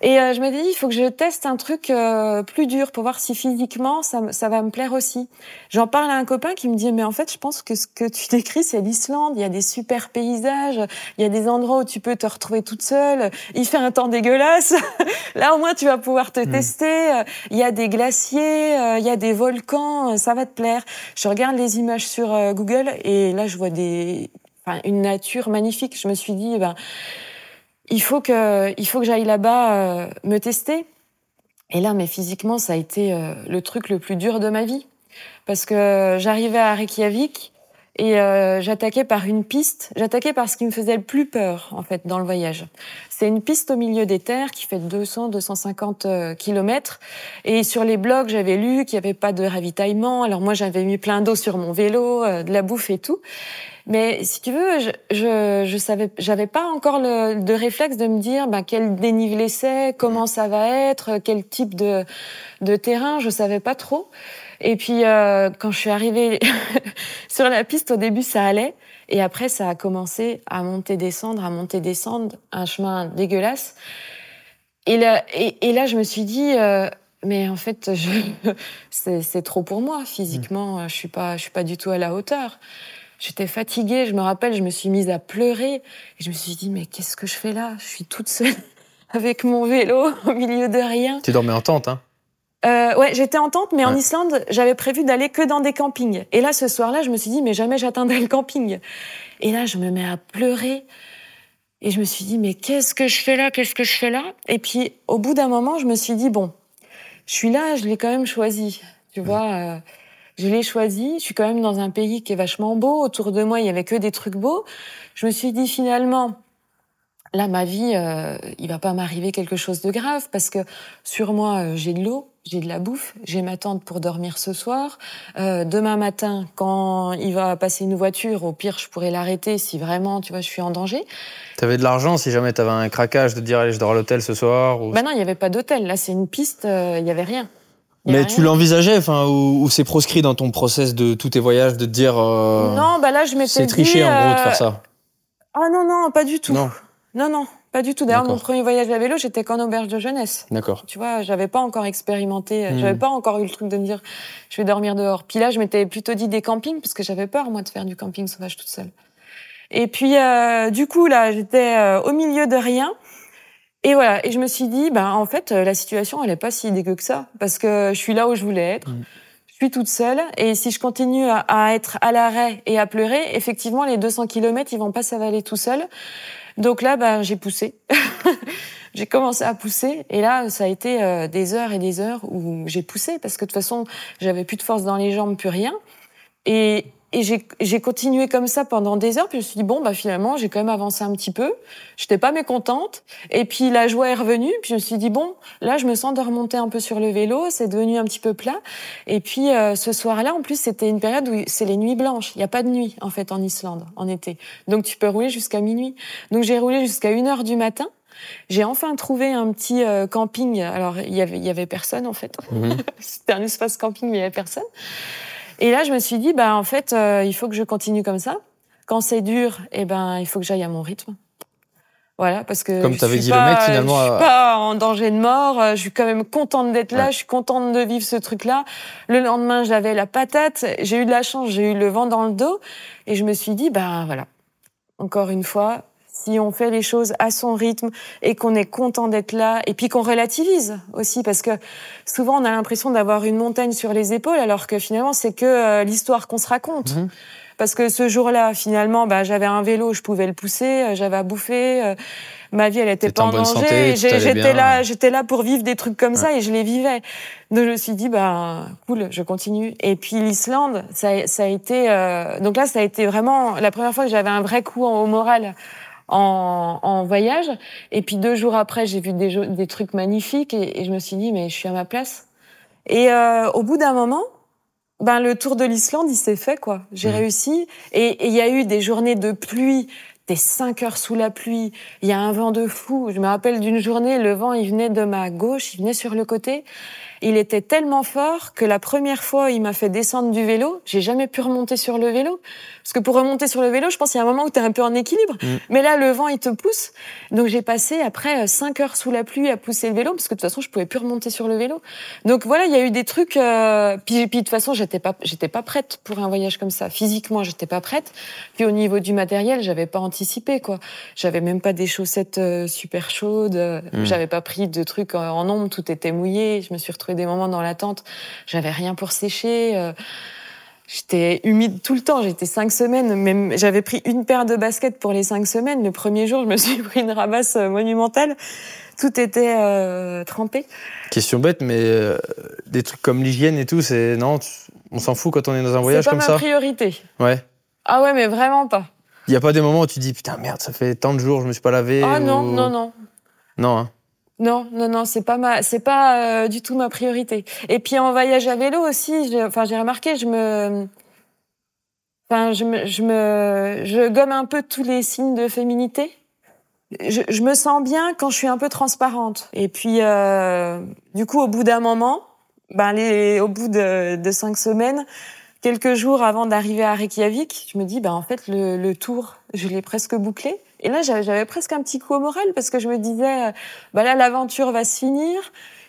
Et euh, je me dis, il faut que je teste un truc euh, plus dur pour voir si physiquement ça, ça va me plaire aussi. J'en parle à un copain qui me dit, mais en fait, je pense que ce que tu décris, c'est l'Islande. Il y a des super paysages, il y a des endroits où tu peux te retrouver toute seule. Il fait un temps dégueulasse. Là, au moins, tu vas pouvoir te hmm. tester. Il y a des glaciers, euh, il y a des volcans, ça va te plaire. Je regarde les images sur Google et là, je vois des, enfin, une nature magnifique. Je me suis dit, ben, il faut que, il faut que j'aille là-bas euh, me tester. Et là, mais physiquement, ça a été euh, le truc le plus dur de ma vie. Parce que j'arrivais à Reykjavik et euh, j'attaquais par une piste. J'attaquais par ce qui me faisait le plus peur, en fait, dans le voyage. C'est une piste au milieu des terres qui fait 200-250 kilomètres. Et sur les blogs, j'avais lu qu'il n'y avait pas de ravitaillement. Alors moi, j'avais mis plein d'eau sur mon vélo, de la bouffe et tout. Mais si tu veux, je, je, je savais, j'avais pas encore le de réflexe de me dire ben, quel dénivelé c'est, comment ça va être, quel type de, de terrain, je savais pas trop. Et puis euh, quand je suis arrivée sur la piste, au début ça allait, et après ça a commencé à monter descendre, à monter descendre, un chemin dégueulasse. Et là, et, et là je me suis dit. Euh, mais en fait, c'est trop pour moi physiquement. Je suis pas, je suis pas du tout à la hauteur. J'étais fatiguée, je me rappelle, je me suis mise à pleurer. Et je me suis dit, mais qu'est-ce que je fais là? Je suis toute seule avec mon vélo au milieu de rien. Tu dormais en tente, hein? Euh, ouais, j'étais en tente, mais en Islande, j'avais prévu d'aller que dans des campings. Et là, ce soir-là, je me suis dit, mais jamais j'atteindrai le camping. Et là, je me mets à pleurer. Et je me suis dit, mais qu'est-ce que je fais là? Qu'est-ce que je fais là? Et puis, au bout d'un moment, je me suis dit, bon, je suis là, je l'ai quand même choisi. Tu vois, euh, je l'ai choisi. Je suis quand même dans un pays qui est vachement beau. Autour de moi, il y avait que des trucs beaux. Je me suis dit finalement, là, ma vie, euh, il va pas m'arriver quelque chose de grave parce que sur moi, euh, j'ai de l'eau, j'ai de la bouffe, j'ai ma tente pour dormir ce soir. Euh, demain matin, quand il va passer une voiture, au pire, je pourrais l'arrêter si vraiment, tu vois, je suis en danger. T'avais de l'argent si jamais t'avais un craquage de dire allez, je dors à l'hôtel ce soir ou... Bah non, il y avait pas d'hôtel. Là, c'est une piste, euh, il y avait rien. Mais tu l'envisageais, enfin, ou, c'est proscrit dans ton process de tous tes voyages de te dire. Euh, non, bah là, je m'étais C'est tricher en gros de faire ça. Ah non, non, pas du tout. Non. Non, non, pas du tout. D'ailleurs, mon premier voyage à vélo, j'étais qu'en auberge de jeunesse. D'accord. Tu vois, j'avais pas encore expérimenté, euh, j'avais hmm. pas encore eu le truc de me dire, je vais dormir dehors. Puis là, je m'étais plutôt dit des campings, parce que j'avais peur, moi, de faire du camping sauvage toute seule. Et puis, euh, du coup, là, j'étais euh, au milieu de rien. Et voilà, et je me suis dit, ben en fait, la situation, elle est pas si dégueu que ça, parce que je suis là où je voulais être. Mm. Je suis toute seule, et si je continue à, être à l'arrêt et à pleurer, effectivement, les 200 km, ils vont pas s'avaler tout seuls. Donc là, ben, j'ai poussé. j'ai commencé à pousser, et là, ça a été euh, des heures et des heures où j'ai poussé, parce que de toute façon, j'avais plus de force dans les jambes, plus rien. Et, et j'ai continué comme ça pendant des heures, puis je me suis dit, bon, bah finalement, j'ai quand même avancé un petit peu. J'étais pas mécontente. Et puis la joie est revenue, puis je me suis dit, bon, là, je me sens de remonter un peu sur le vélo, c'est devenu un petit peu plat. Et puis euh, ce soir-là, en plus, c'était une période où c'est les nuits blanches. Il n'y a pas de nuit, en fait, en Islande, en été. Donc tu peux rouler jusqu'à minuit. Donc j'ai roulé jusqu'à une heure du matin. J'ai enfin trouvé un petit euh, camping. Alors, il y avait, il y avait personne, en fait. Mhm. C'était un espace camping, mais il y avait personne. Et là, je me suis dit, bah, en fait, euh, il faut que je continue comme ça. Quand c'est dur, eh ben, il faut que j'aille à mon rythme. Voilà, parce que comme t'avais dit le mec finalement, je suis euh, pas en danger de mort. Euh, je suis quand même contente d'être là. Je suis contente de vivre ce truc-là. Le lendemain, j'avais la patate. J'ai eu de la chance. J'ai eu le vent dans le dos, et je me suis dit, ben voilà. Encore une fois, si on fait les choses à son rythme et qu'on est content d'être là et puis qu'on relativise aussi parce que souvent on a l'impression d'avoir une montagne sur les épaules alors que finalement c'est que euh, l'histoire qu'on se raconte. Mhm. parce que ce jour-là, finalement, bah, j'avais un vélo, je pouvais le pousser, euh, j'avais à bouffer. euh, ma vie, elle était pas en bonne danger. J'étais là, j'étais là pour vivre des trucs comme ça et je les vivais. Donc je me suis dit, bah cool, je continue. Et puis l'Islande, ça, ça a été, euh, donc là, ça a été vraiment la première fois que j'avais un vrai coup au moral en, en voyage. Et puis deux jours après, j'ai vu des, des trucs magnifiques et, et je me suis dit, mais je suis à ma place. Et euh, au bout d'un moment, ben le tour de l'Islande, il s'est fait quoi. J'ai Mhm. réussi et et il y a eu des journées de pluie, des cinq heures sous la pluie. Il y a un vent de fou. Je me rappelle d'une journée, le vent il venait de ma gauche, il venait sur le côté. Il était tellement fort que la première fois, il m'a fait descendre du vélo. J'ai jamais pu remonter sur le vélo. Parce que pour remonter sur le vélo, je pense qu'il y a un moment où tu es un peu en équilibre. Mm. Mais là, le vent, il te pousse. Donc j'ai passé après euh, cinq heures sous la pluie à pousser le vélo parce que de toute façon, je pouvais plus remonter sur le vélo. Donc voilà, il y a eu des trucs. euh, Puis, puis de toute façon, j'étais pas, j'étais pas prête pour un voyage comme ça. Physiquement, j'étais pas prête. Puis au niveau du matériel, j'avais pas anticipé quoi. J'avais même pas des chaussettes euh, super chaudes. euh, Mm. J'avais pas pris de trucs en- en ombre. Tout était mouillé. Je me suis retrouvée des moments dans la tente. J'avais rien pour sécher. euh, J'étais humide tout le temps. J'étais cinq semaines. Même j'avais pris une paire de baskets pour les cinq semaines. Le premier jour, je me suis pris une rabasse euh, monumentale. Tout était euh, trempé. Question bête, mais euh, des trucs comme l'hygiène et tout, c'est non, on s'en fout quand on est dans un voyage C'est pas comme ma ça. priorité. Ouais. Ah ouais, mais vraiment pas. Il y a pas des moments où tu dis putain merde, ça fait tant de jours, je me suis pas lavé. Ah non, non, non. Non. hein. Non, non, non, c'est pas ma, c'est pas euh, du tout ma priorité. Et puis en voyage à vélo aussi, je- enfin j'ai remarqué, je me, enfin je me, je me, je gomme un peu tous les signes de féminité. Je, je me sens bien quand je suis un peu transparente. Et puis euh, du coup, au bout d'un moment, ben les, au bout de, de cinq semaines, quelques jours avant d'arriver à Reykjavik, je me dis, ben en fait le, le tour, je l'ai presque bouclé. Et là, j'avais presque un petit coup au moral parce que je me disais, euh, bah là, l'aventure va se finir.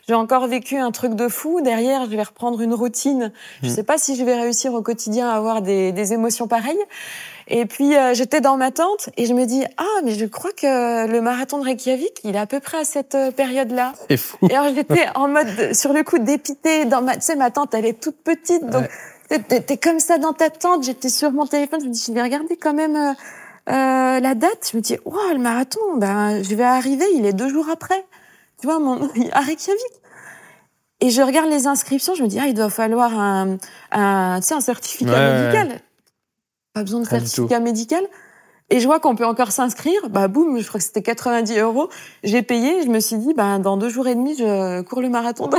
J'ai encore vécu un truc de fou. Derrière, je vais reprendre une routine. Je Mm. sais pas si je vais réussir au quotidien à avoir des, des émotions pareilles. Et puis, euh, j'étais dans ma tente et je me dis, ah, mais je crois que le marathon de Reykjavik, il est à peu près à cette euh, période-là. C'est fou. Et alors, j'étais en mode, sur le coup, dépité. Dans ma, tu sais, ma tente, elle est toute petite. Donc, t'es t'es comme ça dans ta tente. J'étais sur mon téléphone. Je me dis, je vais regarder quand même euh, euh, la date. Je me dis, waouh, le marathon, ben, je vais arriver. Il est deux jours après. Tu vois, mon, à Reykjavik. Et je regarde les inscriptions. Je me dis, ah, il doit falloir un, un, tu sais, un certificat Ouais, ouais, médical. Pas besoin de Pas certificat médical. Et je vois qu'on peut encore s'inscrire. Bah, boum, je crois que c'était 90 euros. J'ai payé. Je me suis dit, bah, dans deux jours et demi, je cours le marathon de,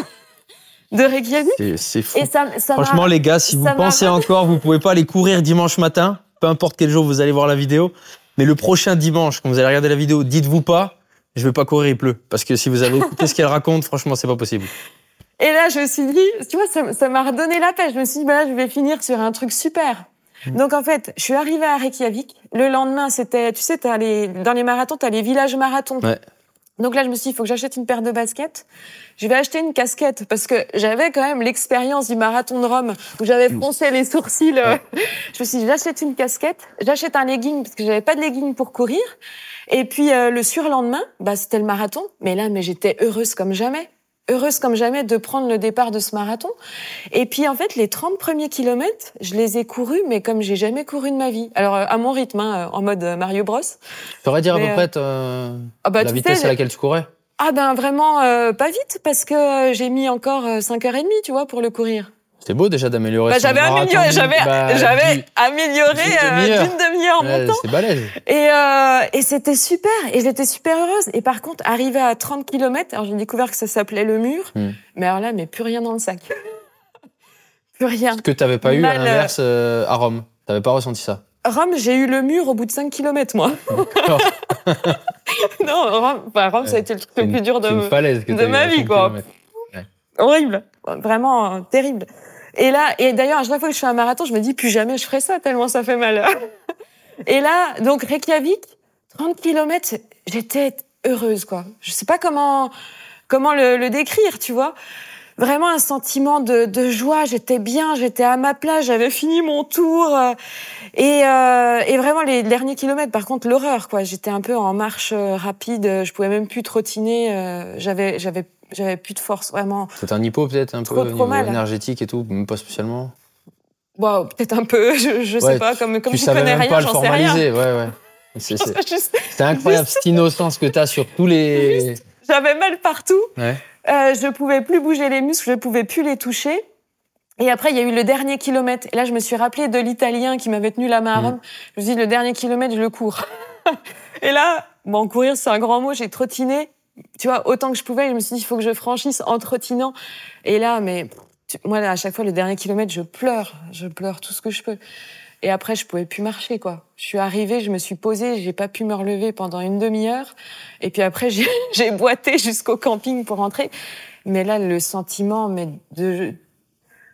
de Reykjavik. C'est- fou. Et ça, ça m'a- Franchement, les gars, si vous pensez encore, vous pouvez pas aller courir dimanche matin, peu importe quel jour vous allez voir la vidéo. Mais le prochain dimanche, quand vous allez regarder la vidéo, dites-vous pas, je vais pas courir, il pleut. Parce que si vous avez écouté ce qu'elle raconte, franchement, c'est pas possible. Et là, je me suis dit, tu vois, ça m'a redonné la pêche. Je me suis dit, bah là, je vais finir sur un truc super. Mmh. Donc, en fait, je suis arrivée à Reykjavik. Le lendemain, c'était, tu sais, les, dans les marathons, t'as les villages marathons. Ouais. Donc là, je me suis dit, il faut que j'achète une paire de baskets. Je vais acheter une casquette parce que j'avais quand même l'expérience du marathon de Rome où j'avais froncé les sourcils. euh. Je me suis dit, j'achète une casquette, j'achète un legging parce que j'avais pas de legging pour courir. Et puis euh, le surlendemain, bah, c'était le marathon. Mais là, mais j'étais heureuse comme jamais. Heureuse comme jamais de prendre le départ de ce marathon. Et puis en fait, les 30 premiers kilomètres, je les ai courus, mais comme j'ai jamais couru de ma vie. Alors euh, à mon rythme, hein, en mode euh, Mario Bros. Tu saurais dire à peu euh, près euh, Ah bah, la vitesse sais, à laquelle tu courais? Ah ben vraiment euh, pas vite parce que j'ai mis encore euh, 5h30, tu vois, pour le courir. C'est beau déjà d'améliorer Bah, j'avais amélioré, j'avais bah, j'avais d'une- amélioré d'une demi-heure. d'une demi-heure mon Ouais, temps. C'est balèze. Et, euh, et c'était super. Et j'étais super heureuse. Et par contre, arrivé à 30 km, alors j'ai découvert que ça s'appelait le mur. Hmm. Mais alors là, mais plus rien dans le sac. plus rien. Ce que t'avais pas eu à euh, l'inverse euh, à Rome. T'avais pas ressenti ça. Rome, j'ai eu le mur au bout de 5 km, moi. Non, Rome, ça a été le truc le plus dur de, une de ma vie, 5 quoi. horrible. Vraiment euh, terrible. Et là, et d'ailleurs, à chaque fois que je fais un marathon, je me dis plus jamais je ferai ça tellement ça fait mal. et là, donc Reykjavik, 30 km, j'étais heureuse, quoi. Je sais pas comment, comment le, le décrire, tu vois. Vraiment un sentiment de, de joie. J'étais bien, j'étais à ma place, j'avais fini mon tour. euh, et, euh, et vraiment les derniers kilomètres, par contre, l'horreur, quoi. J'étais un peu en marche euh, rapide. Je pouvais même plus trottiner. euh, j'avais, j'avais, j'avais plus de force, vraiment. C'est un hypo peut-être un Trop, peu trop mal. énergétique et tout, même pas spécialement? Bon, peut-être un peu, je, je Ouais, sais pas, comme, comme tu savais connais même rien, pas le j'en sais rien. Ouais, ouais. C'est incroyable cette innocence que tu as sur tous les. J'avais mal partout. Ouais. Euh, je pouvais plus bouger les muscles, je pouvais plus les toucher. Et après, il y a eu le dernier kilomètre. Et là, je me suis rappelé de l'Italien qui m'avait tenu la main à Mhm. Rome. Je me suis dit, le dernier kilomètre, je le cours. et là, bon, courir, c'est un grand mot. J'ai trottiné, tu vois, autant que je pouvais. Je me suis dit, il faut que je franchisse en trottinant. Et là, mais moi, là, à chaque fois, le dernier kilomètre, je pleure. Je pleure tout ce que je peux. Et après, je pouvais plus marcher, quoi. Je suis arrivée, je me suis posée, j'ai pas pu me relever pendant une demi-heure. Et puis après, j'ai boité jusqu'au camping pour rentrer. Mais là, le sentiment, mais de,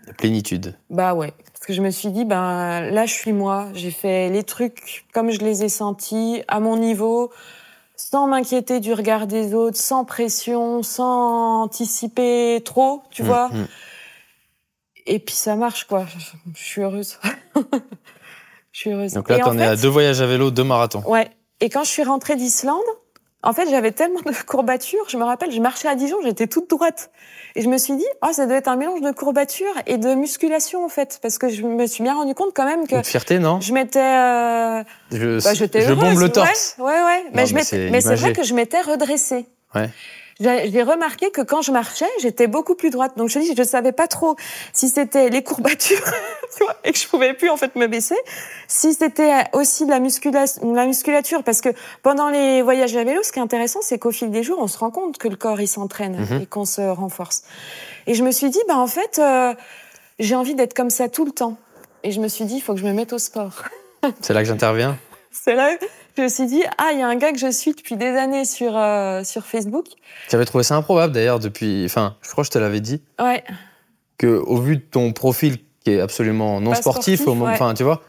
La plénitude. bah ouais. Parce que je me suis dit, ben là, je suis moi. J'ai fait les trucs comme je les ai sentis, à mon niveau, sans m'inquiéter du regard des autres, sans pression, sans anticiper trop, tu Mm, vois. mm. Et puis ça marche, quoi. Je suis heureuse. je suis heureuse. Donc là, Et en t'en es à deux voyages à vélo, deux marathons. Ouais. Et quand je suis rentrée d'Islande, en fait, j'avais tellement de courbatures. Je me rappelle, je marchais à Dijon, j'étais toute droite. Et je me suis dit, oh, ça doit être un mélange de courbatures et de musculation, en fait. Parce que je me suis bien rendu compte quand même que Une fierté, non je m'étais, euh, Je, bah, je bombe le torse. Ouais, ouais, ouais. Mais, Non, mais c'est mais c'est vrai que je m'étais redressée. Ouais. J'ai remarqué que quand je marchais, j'étais beaucoup plus droite. Donc je dis, je savais pas trop si c'était les courbatures, tu vois, et que je pouvais plus en fait me baisser, si c'était aussi de la, muscula- la musculature, parce que pendant les voyages à vélo, ce qui est intéressant, c'est qu'au fil des jours, on se rend compte que le corps il s'entraîne Mhm. et qu'on se renforce. Et je me suis dit, bah en fait, euh, j'ai envie d'être comme ça tout le temps. Et je me suis dit, il faut que je me mette au sport. C'est là que j'interviens? C'est là je me suis dit, ah, il y a un gars que je suis depuis des années sur, euh, sur Facebook. J'avais trouvé ça improbable d'ailleurs depuis. Enfin, je crois que je te l'avais dit. Ouais. que au vu de ton profil qui est absolument non Pas sportif, sportif, au moment, ouais. enfin tu vois,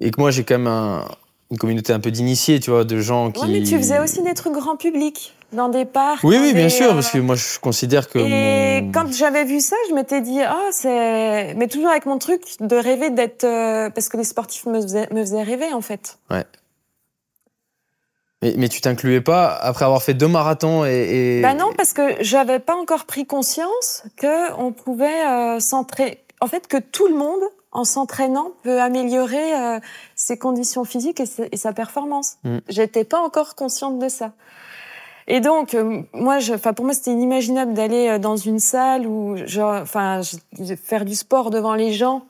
et que moi j'ai quand même un- une communauté un peu d'initiés, tu vois, de gens qui. Ouais, mais tu faisais aussi des trucs grand public, dans des parcs. Oui, oui, bien sûr, euh, parce que moi je considère que. Et mon- quand j'avais vu ça, je m'étais dit, ah, c'est. Mais toujours avec mon truc de rêver d'être. euh, Parce que les sportifs me faisaient, me faisaient rêver, en fait. Mais, mais tu t'incluais pas après avoir fait deux marathons et. et- Bah non, parce que j'avais pas encore pris conscience que on pouvait euh, s'entraîner. En fait, que tout le monde, en s'entraînant, peut améliorer euh, ses conditions physiques et, sa- et sa performance. Mm. J'étais pas encore consciente de ça. Et donc, euh, moi, je, enfin, pour moi, c'était inimaginable d'aller euh, dans une salle genre, enfin, faire du sport devant les gens.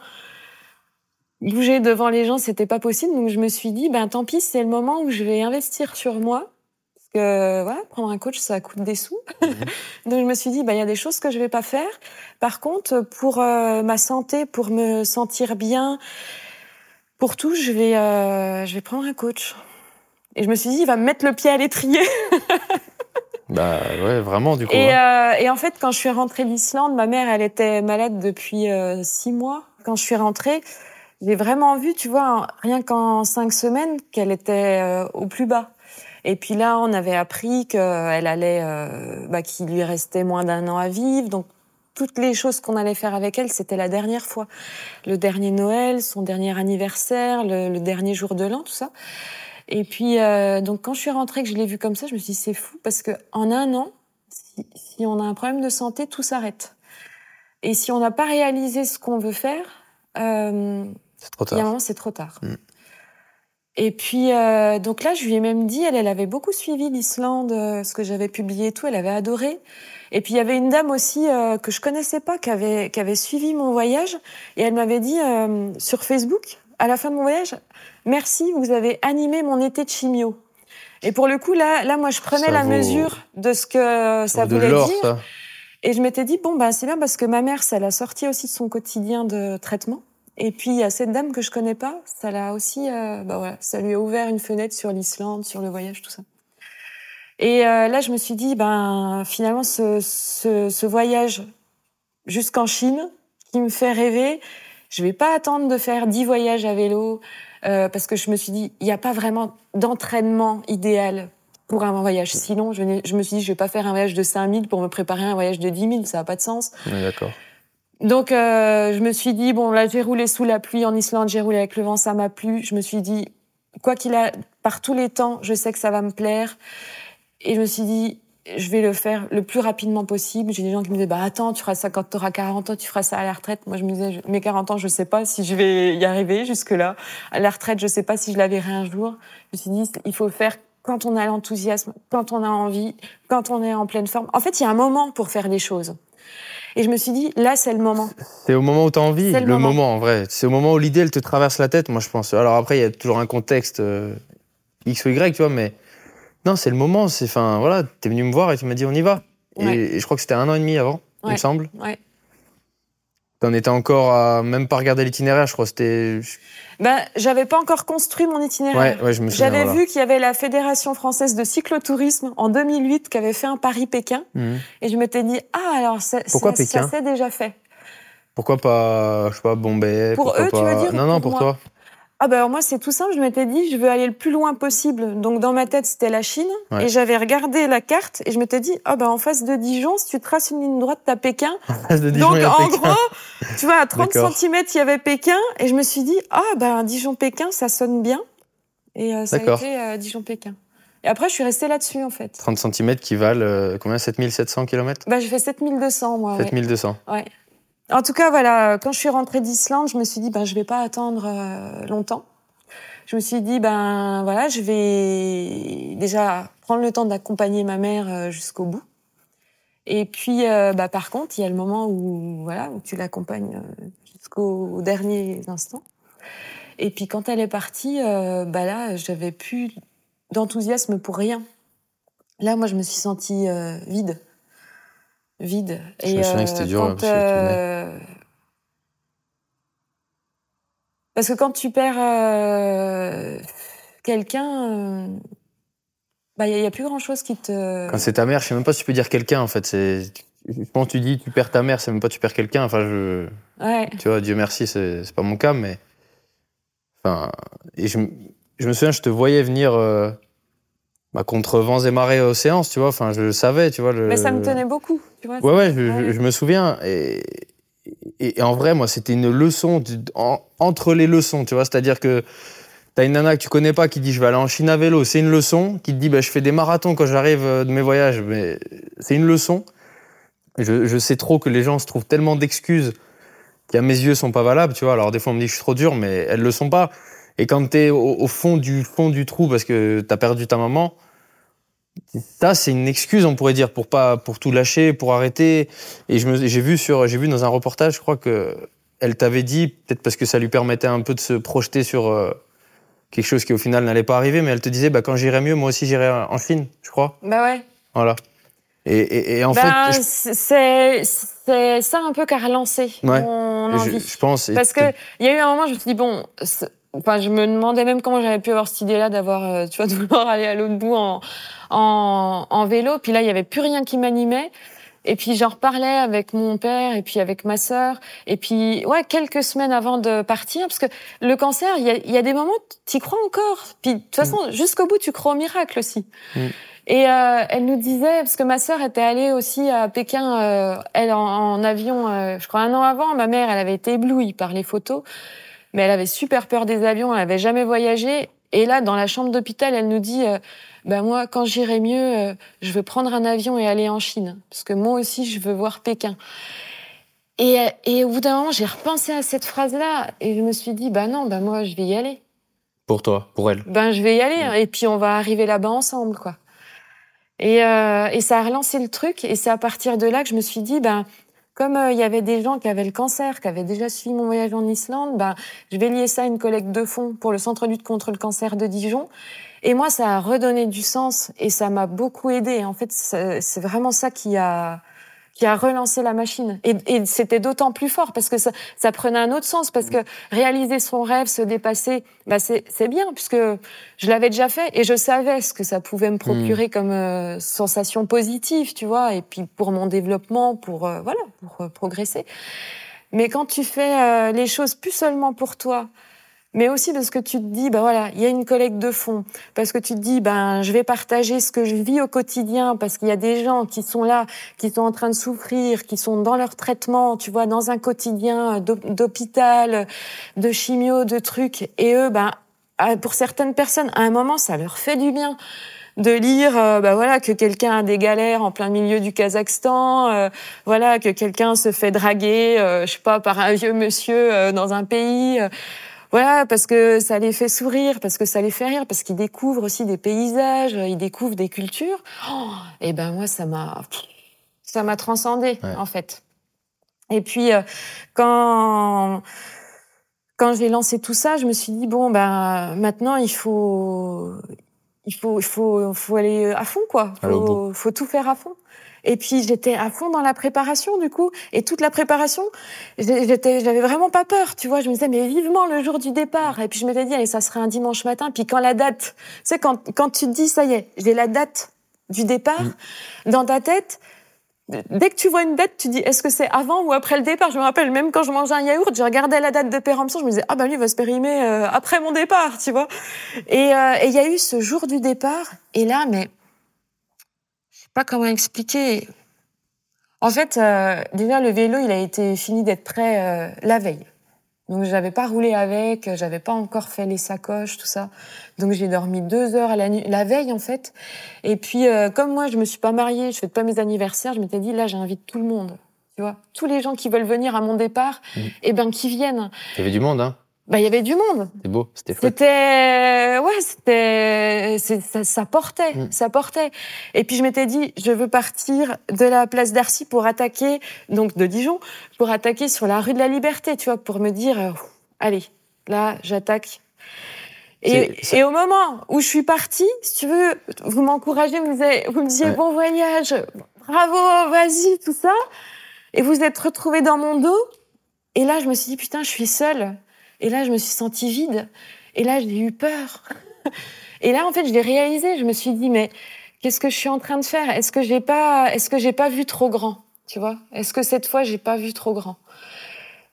Bouger devant les gens, c'était pas possible. Donc, je me suis dit, ben, tant pis, c'est le moment où je vais investir sur moi. Parce que, voilà, prendre un coach, ça coûte des sous. Donc, je me suis dit, ben, il y a des choses que je vais pas faire. Par contre, pour euh, ma santé, pour me sentir bien, pour tout, je vais, euh, je vais prendre un coach. Et je me suis dit, il va me mettre le pied à l'étrier. Bah ouais, vraiment du coup. Et, hein. euh, et en fait, quand je suis rentrée d'Islande, ma mère, elle était malade depuis euh, six mois. Quand je suis rentrée, j'ai vraiment vu, tu vois, en- rien qu'en cinq semaines, qu'elle était euh, au plus bas. Et puis là, on avait appris qu'elle allait, euh, bah, qu'il lui restait moins d'un an à vivre. Donc, toutes les choses qu'on allait faire avec elle, c'était la dernière fois. Le dernier Noël, son dernier anniversaire, le, le dernier jour de l'an, tout ça. Et puis, euh, donc, quand je suis rentrée, que je l'ai vu comme ça, je me suis dit, c'est fou, parce que en un an, si, si on a un problème de santé, tout s'arrête. Et si on n'a pas réalisé ce qu'on veut faire, euh, c'est trop il y a un tard. moment, c'est trop tard. Mm. Et puis, euh, donc là, je lui ai même dit, elle, elle avait beaucoup suivi l'Islande, euh, ce que j'avais publié et tout, elle avait adoré. Et puis, il y avait une dame aussi euh, que je connaissais pas, qui avait, qui avait suivi mon voyage, et elle m'avait dit sur Facebook, à la fin de mon voyage, merci, vous avez animé mon été de chimio. Et pour le coup, là, là moi, je prenais Ça la vaut- mesure de ce que ça de voulait dire. ça. Et je m'étais dit, bon, ben, c'est bien parce que ma mère, ça l'a sorti aussi de son quotidien de traitement. Et puis, il y a cette dame que je connais pas, ça l'a aussi, euh, bah voilà, ça lui a ouvert une fenêtre sur l'Islande, sur le voyage, tout ça. Et euh, là, je me suis dit, ben, finalement, ce, voyage jusqu'en Chine, qui me fait rêver, je vais pas attendre de faire dix voyages à vélo, euh, parce que je me suis dit, il n'y a pas vraiment d'entraînement idéal pour un voyage. Je, n'ai- je me suis dit, je vais pas faire un voyage de 5000 pour me préparer un voyage de 10 000, ça n'a pas de sens. Ouais, D'accord. Donc, euh, je me suis dit, bon, là, j'ai roulé sous la pluie en Islande, j'ai roulé avec le vent, ça m'a plu. Je me suis dit, quoi qu'il a, par tous les temps, je sais que ça va me plaire. Et je me suis dit, je vais le faire le plus rapidement possible. J'ai des gens qui me disaient, bah attends, tu feras ça quand tu auras 40 ans, tu feras ça à la retraite. Moi, je me disais, mes 40 ans, je sais pas si je vais y arriver jusque-là. À la retraite, je sais pas si je la verrai un jour. Je me suis dit, il faut faire quand on a l'enthousiasme, quand on a envie, quand on est en pleine forme. En fait, il y a un moment pour faire les choses. Et je me suis dit, là, c'est le moment. C'est au moment où tu as envie, le, le moment. moment. en vrai. C'est au moment où l'idée, elle te traverse la tête, moi, je pense. Alors après, il y a toujours un contexte euh, X ou Y, tu vois, mais non, c'est le moment. C'est, enfin, voilà, t'es venu me voir et tu m'as dit, on y va. Et- Ouais. Et, je crois que c'était un an et demi avant, il me semble. Ouais. T'en étais encore à même pas regarder l'itinéraire, je crois. C'était. Ben, j'avais pas encore construit mon itinéraire. Ouais, ouais, je me souviens. J'avais voilà. vu qu'il y avait la Fédération française de cyclotourisme en 2008 qui avait fait un Paris-Pékin. Mhm. Et je m'étais dit, ah, alors ça, Pourquoi ça, Pékin? ça s'est déjà fait. Pourquoi pas, je sais pas, Bombay Pour eux, tu veux dire, Non, non, pour toi. Ah ben alors moi c'est tout simple, je m'étais dit je veux aller le plus loin possible. Donc dans ma tête c'était la Chine Ouais. et j'avais regardé la carte et je m'étais dit ah ben en face de Dijon si tu traces une ligne droite t'as Pékin. De Dijon Donc en Pékin. gros tu vois à 30 D'accord. cm il y avait Pékin et je me suis dit ah ben Dijon Pékin ça sonne bien et euh, ça a été euh, Dijon Pékin. Et après je suis restée là-dessus en fait. 30 cm qui valent euh, combien? 7700 km Bah j'ai fait 7200 moi. ouais. 7200. Ouais. En tout cas, voilà, quand je suis rentrée d'Islande, je me suis dit, ben, je vais pas attendre euh, longtemps. Je me suis dit, ben, voilà, je vais déjà prendre le temps d'accompagner ma mère euh, jusqu'au bout. Et puis, euh, bah, par contre, il y a le moment où, voilà, où tu l'accompagnes jusqu'au dernier instant. Et puis, quand elle est partie, euh, bah là, j'avais plus d'enthousiasme pour rien. Là, moi, je me suis sentie vide. Vide. Je me souviens que c'était dur, quand, parce que euh, Parce que quand tu perds euh, quelqu'un, euh, bah, il n'y a, plus grand-chose qui te... Quand c'est ta mère, je sais même pas si tu peux dire quelqu'un en fait. C'est quand tu dis tu perds ta mère, c'est même pas tu perds quelqu'un. Enfin, je, Ouais. tu vois, Dieu merci, c'est pas mon cas, mais enfin, et je, me- je me souviens, je te voyais venir euh, bah, contre vents et marées aux séances, tu vois. Enfin, je le savais, tu vois. Le... Mais ça me tenait beaucoup, tu vois. Ouais, ouais, je, je- Ouais. je me souviens. Et, et, et en vrai, moi, c'était une leçon du- en- entre les leçons, tu vois. C'est-à-dire que t'as une nana que tu connais pas qui dit je vais aller en Chine à vélo, c'est une leçon. Qui te dit bah, je fais des marathons quand j'arrive euh, de mes voyages, mais c'est une leçon. Je sais trop que les gens se trouvent tellement d'excuses qui, à mes yeux, sont pas valables, tu vois. Alors, des fois, on me dit que je suis trop dur, mais elles le sont pas. Et quand t'es au, au fond du fond du trou parce que t'as perdu ta maman, ça, c'est une excuse, on pourrait dire, pour pas, pour tout lâcher, pour arrêter. Et je j'ai vu sur, j'ai vu dans un reportage, je crois que elle t'avait dit, peut-être parce que ça lui permettait un peu de se projeter sur euh, quelque chose qui au final n'allait pas arriver, mais elle te disait, bah quand j'irai mieux, moi aussi j'irai en Chine, je crois. Bah ouais. Voilà. Et, et, et en Ben, fait, c'est c'est ça un peu qui a relancé Ouais. mon je, envie. je, je pense. Parce que il y a eu un moment, je me suis dit bon, enfin, je me demandais même comment j'avais pu avoir cette idée-là d'avoir, euh, tu vois, de vouloir aller à l'autre bout en, en, en vélo. Puis là, il y avait plus rien qui m'animait. Et puis j'en reparlais avec mon père et puis avec ma sœur. Et puis ouais, quelques semaines avant de partir, parce que le cancer, il y a, y a des moments, tu y crois encore. Puis de toute façon, jusqu'au bout, tu crois au miracle aussi. Mm. Et euh, elle nous disait, parce que ma sœur était allée aussi à Pékin, euh, elle en, en avion, euh, je crois un an avant. Ma mère, elle avait été éblouie par les photos, mais elle avait super peur des avions, elle avait jamais voyagé. Et là, dans la chambre d'hôpital, elle nous dit, euh, ben moi, quand j'irai mieux, euh, je veux prendre un avion et aller en Chine, parce que moi aussi, je veux voir Pékin. Et, et au bout d'un moment, j'ai repensé à cette phrase-là et je me suis dit, bah non, bah moi, je vais y aller. pour toi, pour elle. Ben, je vais y aller hein, et puis on va arriver là-bas ensemble, quoi. Et, euh, et ça a relancé le truc et c'est à partir de là que je me suis dit, ben, comme euh, il y avait des gens qui avaient le cancer, qui avaient déjà suivi mon voyage en Islande, ben, je vais lier ça à une collecte de fonds pour le Centre lutte contre le cancer de Dijon. Et moi, ça a redonné du sens et ça m'a beaucoup aidé. En fait, c'est c'est vraiment ça qui a qui a relancé la machine. Et, et c'était d'autant plus fort parce que ça, ça prenait un autre sens. Parce que réaliser son rêve, se dépasser, bah c'est bien puisque je l'avais déjà fait et je savais ce que ça pouvait me procurer comme euh, sensation positive, tu vois. Et puis pour mon développement, pour euh, voilà, pour euh, progresser. Mais quand tu fais euh, les choses plus seulement pour toi, mais aussi parce que tu te dis, bah voilà, il y a une collecte de fonds, parce que tu te dis, ben je vais partager ce que je vis au quotidien, parce qu'il y a des gens qui sont là, qui sont en train de souffrir, qui sont dans leur traitement, tu vois, dans un quotidien d'hô- d'hôpital, de chimio, de trucs, et eux, ben pour certaines personnes, à un moment, ça leur fait du bien de lire euh, bah voilà que quelqu'un a des galères en plein milieu du Kazakhstan euh, voilà que quelqu'un se fait draguer euh, je sais pas par un vieux monsieur euh, dans un pays euh, voilà parce que ça les fait sourire parce que ça les fait rire parce qu'ils découvrent aussi des paysages ils découvrent des cultures oh, et ben moi ça m'a ça m'a transcendé Ouais. en fait et puis euh, quand quand j'ai lancé tout ça, je me suis dit bon ben maintenant il faut il faut il faut faut aller à fond quoi. Faut, faut tout faire à fond. Et puis j'étais à fond dans la préparation du coup. Et toute la préparation, j'étais j'avais vraiment pas peur, tu vois, je me disais mais vivement le jour du départ. Et puis je m'étais dit allez ça serait un dimanche matin. Puis quand la date, tu sais quand quand tu te dis ça y est, j'ai la date du départ dans ta tête, Dès que tu vois une date, tu dis est-ce que c'est avant ou après le départ? Je me rappelle même quand je mangeais un yaourt, je regardais la date de péremption, je me disais ah ben lui il va se périmer euh, après mon départ, tu vois. Et euh, et il y a eu ce jour du départ. Et là mais pas comment expliquer. En fait, euh, déjà le vélo il a été fini d'être prêt euh, la veille. Donc j'avais pas roulé avec, j'avais pas encore fait les sacoches, tout ça. Donc j'ai dormi deux heures à la nuit, la veille en fait. Et puis euh, comme moi je me suis pas mariée, je fête pas mes anniversaires, je m'étais dit là j'invite tout le monde, tu vois, tous les gens qui veulent venir à mon départ, Mhm. et ben qui viennent. Il y avait du monde, hein. Bah il y avait du monde. C'était beau, c'était. C'était ouais, c'était ça, ça portait, Mm. ça portait. Et puis je m'étais dit, je veux partir de la place d'Arcy pour attaquer donc de Dijon pour attaquer sur la rue de la Liberté, tu vois, pour me dire euh, allez, là, j'attaque. Et, au moment où je suis partie, si tu veux, vous m'encouragez, vous me disiez, vous me disiez Ouais. bon voyage, bravo, vas-y, tout ça. Et vous êtes retrouvés dans mon dos. Et là, je me suis dit, putain, je suis seule. Et là, je me suis sentie vide. Et là, j'ai eu peur. Et là, en fait, je l'ai réalisé. Je me suis dit, mais qu'est-ce que je suis en train de faire? Est-ce que j'ai pas, est-ce que j'ai pas vu trop grand? Tu vois? Est-ce que cette fois, j'ai pas vu trop grand?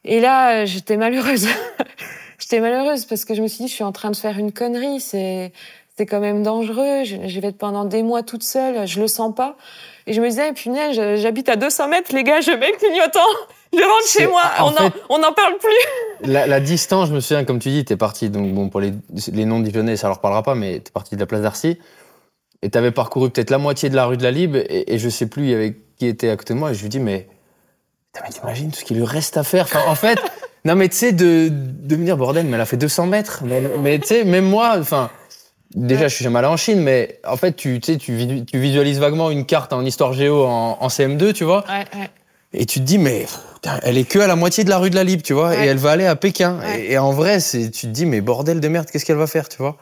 Et là, j'étais malheureuse. j'étais malheureuse parce que je me suis dit, je suis en train de faire une connerie. C'est, c'est quand même dangereux. Je, je vais être pendant des mois toute seule. Je le sens pas. Et je me disais, punaise, j'habite à 200 mètres, les gars, je mets le clignotant. Je rentre chez moi. en On n'en parle plus. La, la distance, je me souviens, comme tu dis, t'es parti, donc bon, pour les, les noms dijonnais, ça leur parlera pas, mais t'es parti de la place d'Arcy. Et t'avais parcouru peut-être la moitié de la rue de la Libre, et, et je sais plus, il y avait qui était à côté de moi, et je lui dis, mais, mais t'imagines tout ce qu'il lui reste à faire. Enfin, en fait, non, mais tu sais, de, de me dire, bordel, mais elle a fait 200 mètres. Mais, mais tu sais, même moi, enfin, déjà, je suis jamais allé en Chine, mais en fait, tu, tu sais, tu, visu- tu visualises vaguement une carte en histoire géo en, en CM2, tu vois. Ouais, ouais. Et tu te dis, mais putain, elle est que à la moitié de la rue de la Libre, tu vois, et elle va aller à Pékin. Et, et en vrai, c'est, tu te dis, mais bordel de merde, qu'est-ce qu'elle va faire, tu vois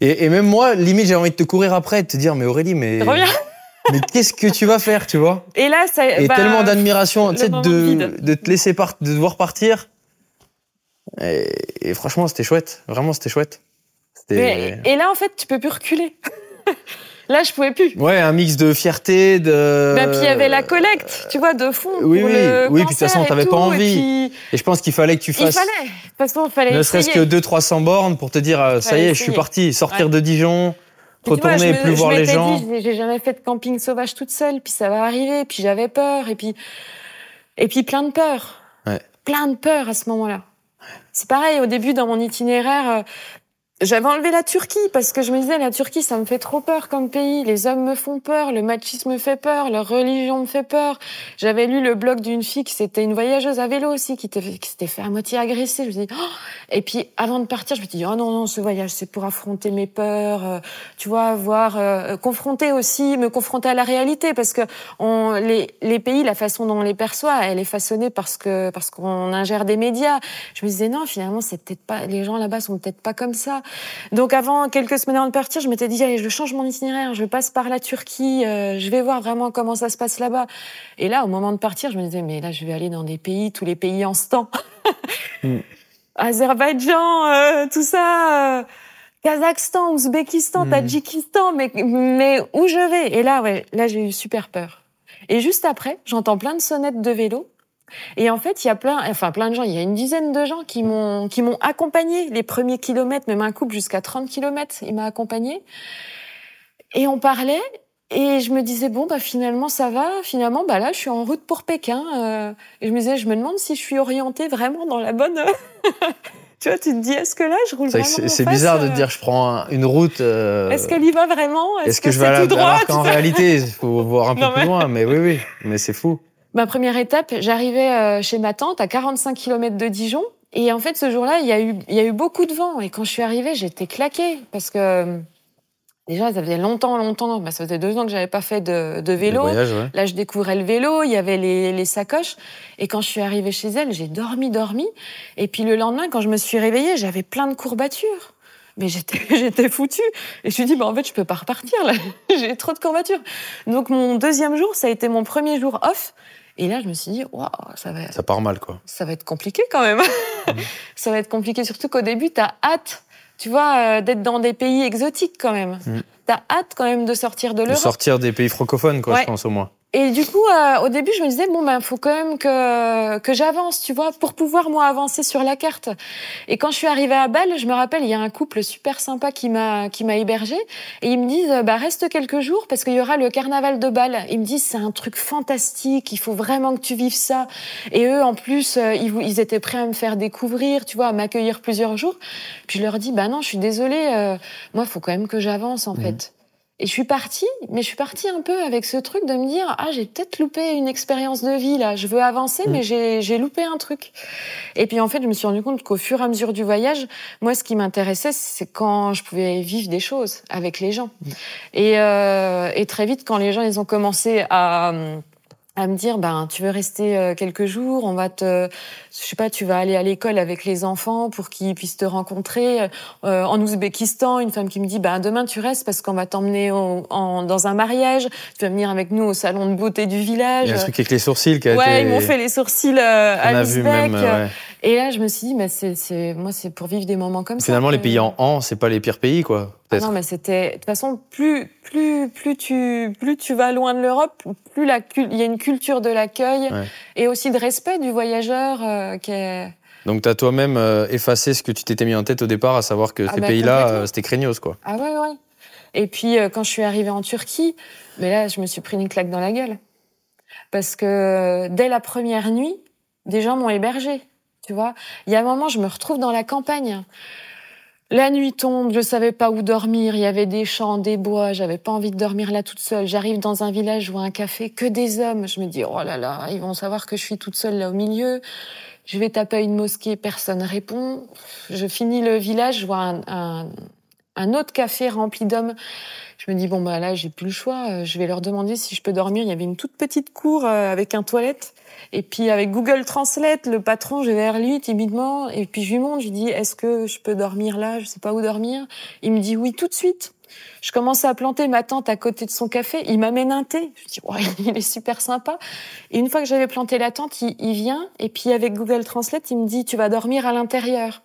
et, et même moi, limite, j'ai envie de te courir après, de te dire, mais Aurélie, mais, Reviens. mais qu'est-ce que tu vas faire, tu vois Et là, ça. Et bah, tellement d'admiration, tu sais, de, de te laisser part, de devoir partir. Et, et franchement, c'était chouette. Vraiment, c'était chouette. C'était. mais- et là, en fait, tu peux plus reculer. là, je pouvais plus. Ouais, un mix de fierté, de. Bah, puis il y avait la collecte, tu vois, de fond. oui, pour oui. le Oui, puis de toute façon, et t'avais pas envie. et puis, Et je pense qu'il fallait que tu il fasses. fallait. De toute façon, il fallait. Ne serait-ce que essayer. 200-300 bornes pour te dire, euh, ça y est, je suis parti. Sortir Ouais. de Dijon, vois, retourner et plus je voir les gens. dit, j'ai- j'ai jamais fait de camping sauvage toute seule, puis ça va arriver, puis j'avais peur, et puis et puis plein de peur, Ouais. plein de peur à ce moment-là. C'est pareil au début dans mon itinéraire. Euh, j'avais enlevé la Turquie parce que je me disais la Turquie ça me fait trop peur comme pays, les hommes me font peur, le machisme me fait peur, leur religion me fait peur. J'avais lu le blog d'une fille qui c'était une voyageuse à vélo aussi qui, était- qui s'était fait à moitié agresser. Je me dis oh et puis avant de partir je me dis oh non non ce voyage c'est pour affronter mes peurs, euh, tu vois voir euh, confronter aussi me confronter à la réalité parce que on, les, les pays la façon dont on les perçoit elle est façonnée parce que parce qu'on ingère des médias. Je me disais non finalement c'est peut-être pas les gens là-bas sont peut-être pas comme ça. Donc avant quelques semaines avant de partir, je m'étais dit allez, je change mon itinéraire, je passe par la Turquie, euh, je vais voir vraiment comment ça se passe là-bas. Et là au moment de partir, je me disais mais là je vais aller dans des pays, tous les pays en ce temps. Mm. Azerbaïdjan, euh, tout ça, euh, Kazakhstan, Ouzbékistan, Mm. Tadjikistan, mais mais où je vais? Et là ouais, là j'ai eu super peur. Et juste après, j'entends plein de sonnettes de vélo. Et en fait, il y a plein, enfin plein de gens, il y a une dizaine de gens qui m'ont qui m'ont accompagné les premiers kilomètres, même un couple jusqu'à 30 kilomètres, il m'a accompagné. Et on parlait et je me disais bon bah finalement ça va, finalement bah là je suis en route pour Pékin. euh, et je me disais je me demande si je suis orientée vraiment dans la bonne Tu vois, tu te dis, est-ce que là, je roule vraiment c'est- c'est en face, bizarre de te dire je prends un- une route. euh, Est-ce qu'elle y va vraiment? Est-ce que, je vais à la tout droit alors qu'en réalité, il faut voir un peu Non, plus mais- loin. Mais oui, oui. Mais c'est fou. Ma première étape, j'arrivais euh, chez ma tante à 45 km de Dijon. Et en fait, ce jour-là, il y, a eu, il y a eu beaucoup de vent. Et quand je suis arrivée, j'étais claquée. Parce que euh, déjà, ça faisait longtemps, longtemps. Bah, ça faisait deux ans que j'avais pas fait de, de vélo. ouais. Là, je découvrais le vélo, il y avait les, les sacoches. Et quand je suis arrivée chez elle, j'ai dormi, dormi. Et puis le lendemain, quand je me suis réveillée, j'avais plein de courbatures. Mais j'étais, j'étais foutue. Et je me suis dit, bah, en fait, je peux pas repartir, là. j'ai trop de courbatures. Donc, mon deuxième jour, ça a été mon premier jour off. Et là, je me suis dit, waouh, ça va, Ça part mal, quoi. ça va être compliqué quand même. ça va être compliqué, surtout qu'au début, tu as hâte, tu vois, euh, d'être dans des pays exotiques quand même. Mm. Tu as hâte quand même de sortir de De l'Europe. sortir des pays francophones, quoi, Ouais. je pense au moins. Et du coup, euh, au début, je me disais, bon, ben, faut quand même que, que j'avance, tu vois, pour pouvoir, moi, avancer sur la carte. Et quand je suis arrivée à Bâle, je me rappelle, il y a un couple super sympa qui m'a, qui m'a hébergée. Et ils me disent, euh, bah, reste quelques jours parce qu'il y aura le carnaval de Bâle. Ils me disent, c'est un truc fantastique, il faut vraiment que tu vives ça. Et eux, en plus, euh, ils, ils étaient prêts à me faire découvrir, tu vois, à m'accueillir plusieurs jours. Puis je leur dis, bah non, je suis désolée, euh, moi, faut quand même que j'avance, en Mhm. fait. Et je suis partie, mais je suis partie un peu avec ce truc de me dire ah j'ai peut-être loupé une expérience de vie là, je veux avancer Mm. mais j'ai j'ai loupé un truc. Et puis en fait je me suis rendu compte qu'au fur et à mesure du voyage, moi ce qui m'intéressait c'est quand je pouvais vivre des choses avec les gens. Et, euh, et très vite quand les gens ils ont commencé à à me dire ben tu veux rester euh, quelques jours, on va te je sais pas, tu vas aller à l'école avec les enfants pour qu'ils puissent te rencontrer Euh, en Ouzbékistan, une femme qui me dit ben demain tu restes parce qu'on va t'emmener en- dans un mariage, tu vas venir avec nous au salon de beauté du village. Il y a un truc avec les sourcils qui a Ouais, été. ils m'ont fait les sourcils euh, à l'Ouzbek. même. ouais. Et là, je me suis dit, mais c'est, moi, c'est pour vivre des moments comme ça. Finalement, les pays en an, c'est pas les pires pays, quoi. Ah non, mais c'était. De toute façon, plus, plus, plus tu, plus tu vas loin de l'Europe, plus la, il y a une culture de l'accueil Ouais. et aussi de respect du voyageur euh, qui est. Donc, t'as toi-même euh, effacé ce que tu t'étais mis en tête au départ, à savoir que Ah ces bah, pays-là, euh, c'était craignos, quoi. Ah ouais, ouais. Et puis, euh, quand je suis arrivée en Turquie, mais là, je me suis pris une claque dans la gueule. Parce que dès la première nuit, des gens m'ont hébergée. Tu vois, il y a un moment, je me retrouve dans la campagne. La nuit tombe, je savais pas où dormir. Il y avait des champs, des bois. J'avais pas envie de dormir là toute seule. J'arrive dans un village, je vois un café, que des hommes. Je me dis, oh là là, ils vont savoir que je suis toute seule là au milieu. Je vais taper à une mosquée, personne répond. Je finis le village, je vois un, un, un autre café rempli d'hommes. Je me dis, bon, bah là, j'ai plus le choix. Euh, Je vais leur demander si je peux dormir. Il y avait une toute petite cour euh, avec un toilette. Et puis, avec Google Translate, le patron, je vais vers lui timidement. Et puis, je lui montre, je lui dis, est-ce que je peux dormir là? Je sais pas où dormir. Il me dit oui tout de suite. Je commence à planter ma tente à côté de son café. Il m'amène un thé. Je dis, ouais, il est super sympa. Et une fois que j'avais planté la tente, il, il vient. Et puis, avec Google Translate, il me dit, tu vas dormir à l'intérieur.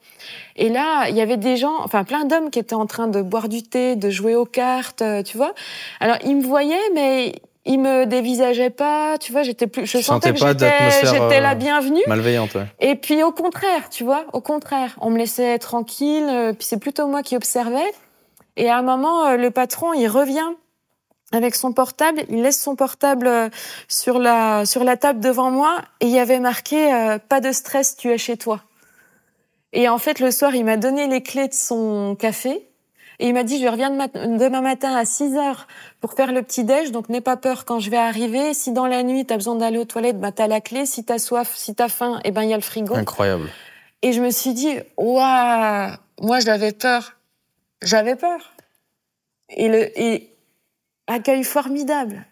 Et là, il y avait des gens, enfin plein d'hommes qui étaient en train de boire du thé, de jouer aux cartes, euh, tu vois. Alors ils me voyaient, mais ils me dévisageaient pas, tu vois. J'étais plus, je Tu sentais sentais que pas j'étais, j'étais euh, la bienvenue. Malveillante, ouais. Et puis au contraire, tu vois, au contraire, on me laissait tranquille. euh, Puis c'est plutôt moi qui observais. Et à un moment, euh, le patron, il revient avec son portable, il laisse son portable euh, sur la sur la table devant moi et il y avait marqué euh, pas de stress, tu es chez toi. Et en fait, le soir, il m'a donné les clés de son café et il m'a dit je reviens demain matin à 6 heures pour faire le petit déj, donc n'aie pas peur quand je vais arriver. Si dans la nuit tu as besoin d'aller aux toilettes, bah t'as la clé. Si t'as soif, si t'as faim, eh ben il y a le frigo. Incroyable. Et je me suis dit, waouh, moi j'avais peur. J'avais peur. Et le et accueil formidable,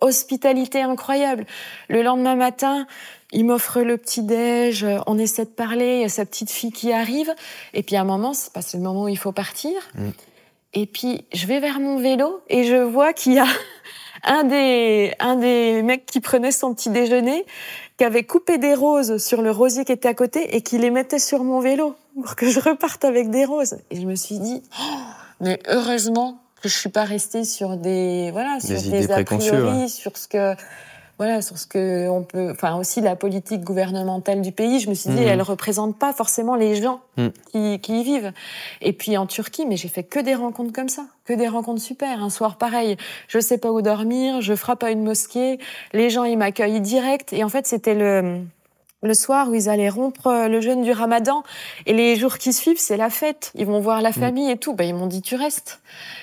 hospitalité incroyable. Le lendemain matin, il m'offre le petit déj, on essaie de parler, il y a sa petite fille qui arrive, et puis à un moment, c'est passé le moment où il faut partir. Mm. Et puis je vais vers mon vélo et je vois qu'il y a un des un des mecs qui prenait son petit déjeuner qui avait coupé des roses sur le rosier qui était à côté et qui les mettait sur mon vélo pour que je reparte avec des roses. Et je me suis dit, oh, mais heureusement que je suis pas restée sur des voilà sur Des a priori, sur ce que voilà sur ce que on peut, enfin aussi la politique gouvernementale du pays. Je me suis dit, Mhm. elle représente pas forcément les gens Mhm. qui, qui y vivent. Et puis en Turquie, mais j'ai fait que des rencontres comme ça, que des rencontres super. Un soir pareil, je sais pas où dormir, je frappe à une mosquée, les gens ils m'accueillent direct. Et en fait, c'était le le soir où ils allaient rompre euh, le jeûne du ramadan. Et les jours qui suivent, c'est la fête. Ils vont voir la famille et tout. Ben, ils m'ont dit, tu restes.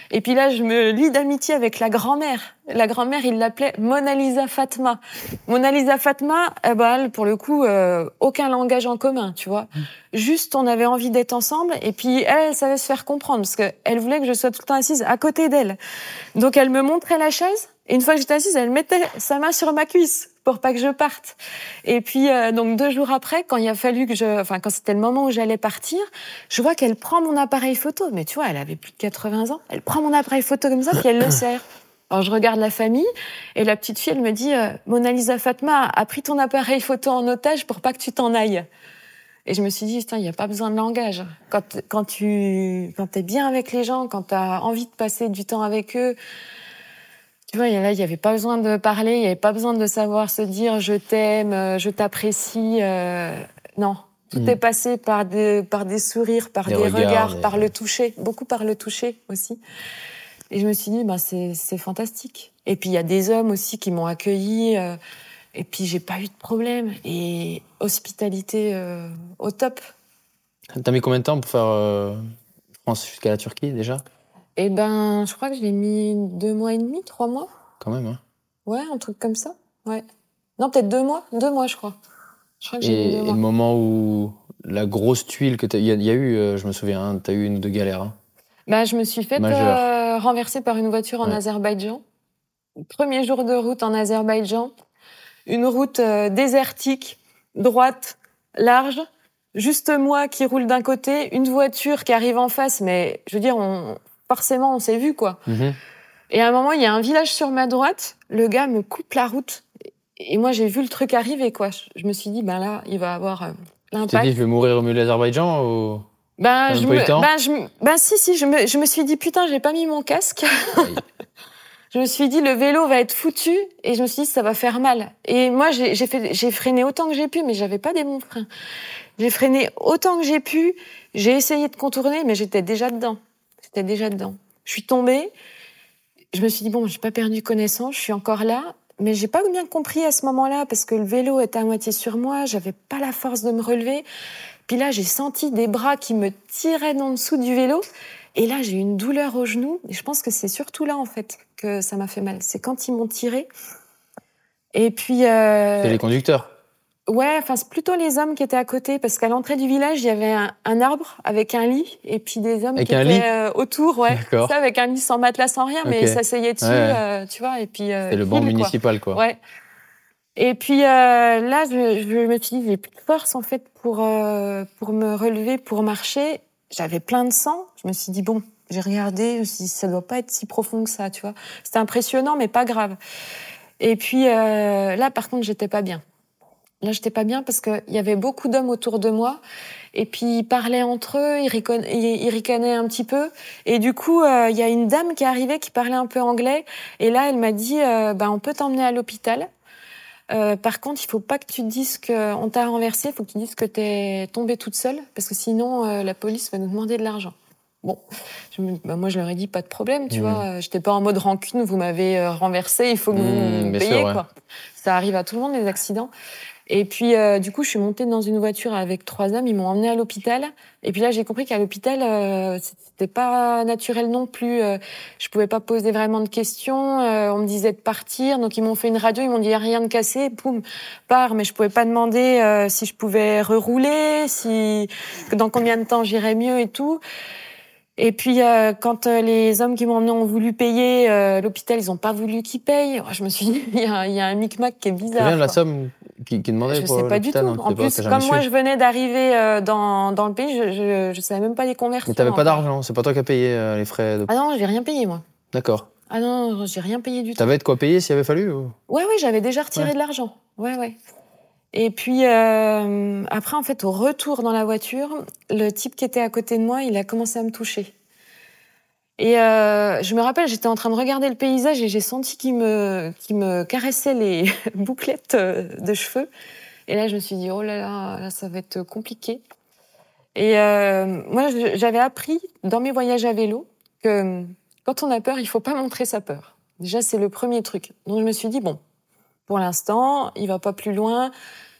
Et puis là, je me lie d'amitié avec la grand-mère. La grand-mère, il l'appelait Mona Lisa Fatma. Mona Lisa Fatma, eh ben, elle, pour le coup, euh, aucun langage en commun, tu vois. Juste, on avait envie d'être ensemble. Et puis, elle, elle savait se faire comprendre parce qu'elle voulait que je sois tout le temps assise à côté d'elle. Donc, elle me montrait la chaise. Et une fois que j'étais assise, elle mettait sa main sur ma cuisse pour pas que je parte. Et puis euh, donc deux jours après, quand il a fallu que je, enfin quand c'était le moment où j'allais partir, je vois qu'elle prend mon appareil photo. Mais tu vois, elle avait plus de 80 ans. Elle prend mon appareil photo comme ça puis elle le serre. Alors je regarde la famille et la petite fille elle me dit euh, Mona Lisa Fatma a pris ton appareil photo en otage pour pas que tu t'en ailles. Et je me suis dit, putain, il n'y a pas besoin de langage. Quand, quand tu quand es bien avec les gens, quand tu as envie de passer du temps avec eux, tu vois, là, il n'y avait pas besoin de parler, il n'y avait pas besoin de savoir se dire je t'aime, euh, je t'apprécie. Euh, non, tout Mm. est passé par des, par des sourires, par Des des, regards, regards, des- par le toucher, beaucoup par le toucher aussi. Et je me suis dit, bah, c'est fantastique. Et puis il y a des hommes aussi qui m'ont accueilli. euh, et puis j'ai pas eu de problème. Et hospitalité euh, au top. T'as mis combien de temps pour faire France jusqu'à la Turquie déjà? Et ben, je crois que j'ai mis deux mois et demi, trois mois. Quand même, hein Ouais, un truc comme ça. Ouais. Non, peut-être deux mois. Deux mois, je crois. Je crois que j'ai mis Et, deux et mois. le moment où la grosse tuile que t'as... Il y, a- il y a eu, euh, je me souviens, hein, t'as eu une ou deux galères. hein. Bah, je me suis fait Majeur. renverser par une voiture en Ouais. Azerbaïdjan. Premier jour de route en Azerbaïdjan. Une route euh, désertique, droite, large. Juste moi qui roule d'un côté, une voiture qui arrive en face, mais je veux dire, on, forcément, on s'est vu, quoi. Mhm. Et à un moment, il y a un village sur ma droite. Le gars me coupe la route. Et moi, j'ai vu le truc arriver, quoi. Je- me suis dit, ben là, il va avoir euh, Tu l'impact. dit, je vais mourir au milieu de l'Azerbaïdjan ou... Ben, je me, ben, je, ben, si, si, je me, je me suis dit, putain, j'ai pas mis mon casque. Je me suis dit, le vélo va être foutu. Et je me suis dit, ça va faire mal. Et moi, j'ai j'ai fait, j'ai freiné autant que j'ai pu, mais j'avais pas des bons freins. J'ai freiné autant que j'ai pu. J'ai essayé de contourner, mais j'étais déjà dedans. J'étais déjà dedans. Je suis tombée. Je me suis dit, bon, j'ai pas perdu connaissance, je suis encore là. Mais j'ai pas bien compris à ce moment-là, parce que le vélo était à moitié sur moi, j'avais pas la force de me relever. Puis là, j'ai senti des bras qui me tiraient d'en dessous du vélo. Et là, j'ai eu une douleur au genou. Et je pense que c'est surtout là, en fait, que ça m'a fait mal. C'est quand ils m'ont tiré. Et puis, euh, C'est les conducteurs. Ouais, enfin, c'est plutôt les hommes qui étaient à côté. Parce qu'à l'entrée du village, il y avait un, un arbre avec un lit. Et puis des hommes Avec qui étaient lit euh, autour, ouais. D'accord. Ça, avec un lit sans matelas, sans rien, mais Ok. s'asseyaient dessus, Ouais, ouais. euh, tu vois. Et puis, euh, C'est le banc municipal, quoi. Ouais. Et puis euh, là, je, je me suis dit, j'ai plus de force en fait pour pour me relever, pour marcher. J'avais plein de sang. Je me suis dit bon, j'ai regardé, je me suis dit, ça doit pas être si profond que ça, tu vois. C'était impressionnant, mais pas grave. Et puis là, par contre, j'étais pas bien. Là, j'étais pas bien parce qu'il y avait beaucoup d'hommes autour de moi. Et puis, ils parlaient entre eux, ils, ricon- ils- ils ricanaient un petit peu. Et du coup, euh, il y a une dame qui est arrivée qui parlait un peu anglais. Et là, elle m'a dit, euh, ben, on peut t'emmener à l'hôpital. Euh, par contre, il faut pas que tu te dises qu'on t'a renversé, il faut que tu dises que t'es tombée toute seule, parce que sinon, euh, la police va nous demander de l'argent. Bon, je me- bah, moi je leur ai dit pas de problème, tu Mhm. vois. Euh, J'étais pas en mode rancune, vous m'avez renversé, il faut que vous Mhm, me payiez sûr, ouais. quoi. Ça arrive à tout le monde les accidents. Et puis euh, du coup, je suis montée dans une voiture avec trois hommes, ils m'ont emmenée à l'hôpital. Et puis là, j'ai compris qu'à l'hôpital, euh, c'était pas naturel non plus. Euh, je pouvais pas poser vraiment de questions. Euh, on me disait de partir, donc ils m'ont fait une radio, ils m'ont dit y a rien de cassé, boum, pars. Mais je pouvais pas demander euh, si je pouvais rerouler, si dans combien de temps j'irais mieux et tout. Et puis euh, quand euh, les hommes qui m'ont emmené ont voulu payer, euh, l'hôpital ils ont pas voulu qu'ils payent. Je me suis dit il y, y a un micmac qui est bizarre. de la somme qui, qui demandait Je pour sais pas du tout. tu En plus, comme moi su. je venais d'arriver euh, dans, dans le pays, je, je savais même pas les conversions. Mais t'avais pas d'argent, c'est pas toi qui as payé euh, les frais de... Ah non, j'ai rien payé moi. D'accord. Ah non, j'ai rien payé du tout. T'avais de quoi payer s'il avait fallu ou... Ouais, ouais, j'avais déjà retiré Ouais. de l'argent. Ouais, ouais. Et puis euh, après, en fait, au retour dans la voiture, le type qui était à côté de moi, il a commencé à me toucher. Et euh, je me rappelle, j'étais en train de regarder le paysage et j'ai senti qu'il me, qu'il me caressait les bouclettes euh, de cheveux. Et là, je me suis dit, oh là là, là ça va être compliqué. Et euh, moi, j'avais appris dans mes voyages à vélo que quand on a peur, il faut pas montrer sa peur. Déjà, c'est le premier truc. Donc, je me suis dit, bon, pour l'instant, il va pas plus loin.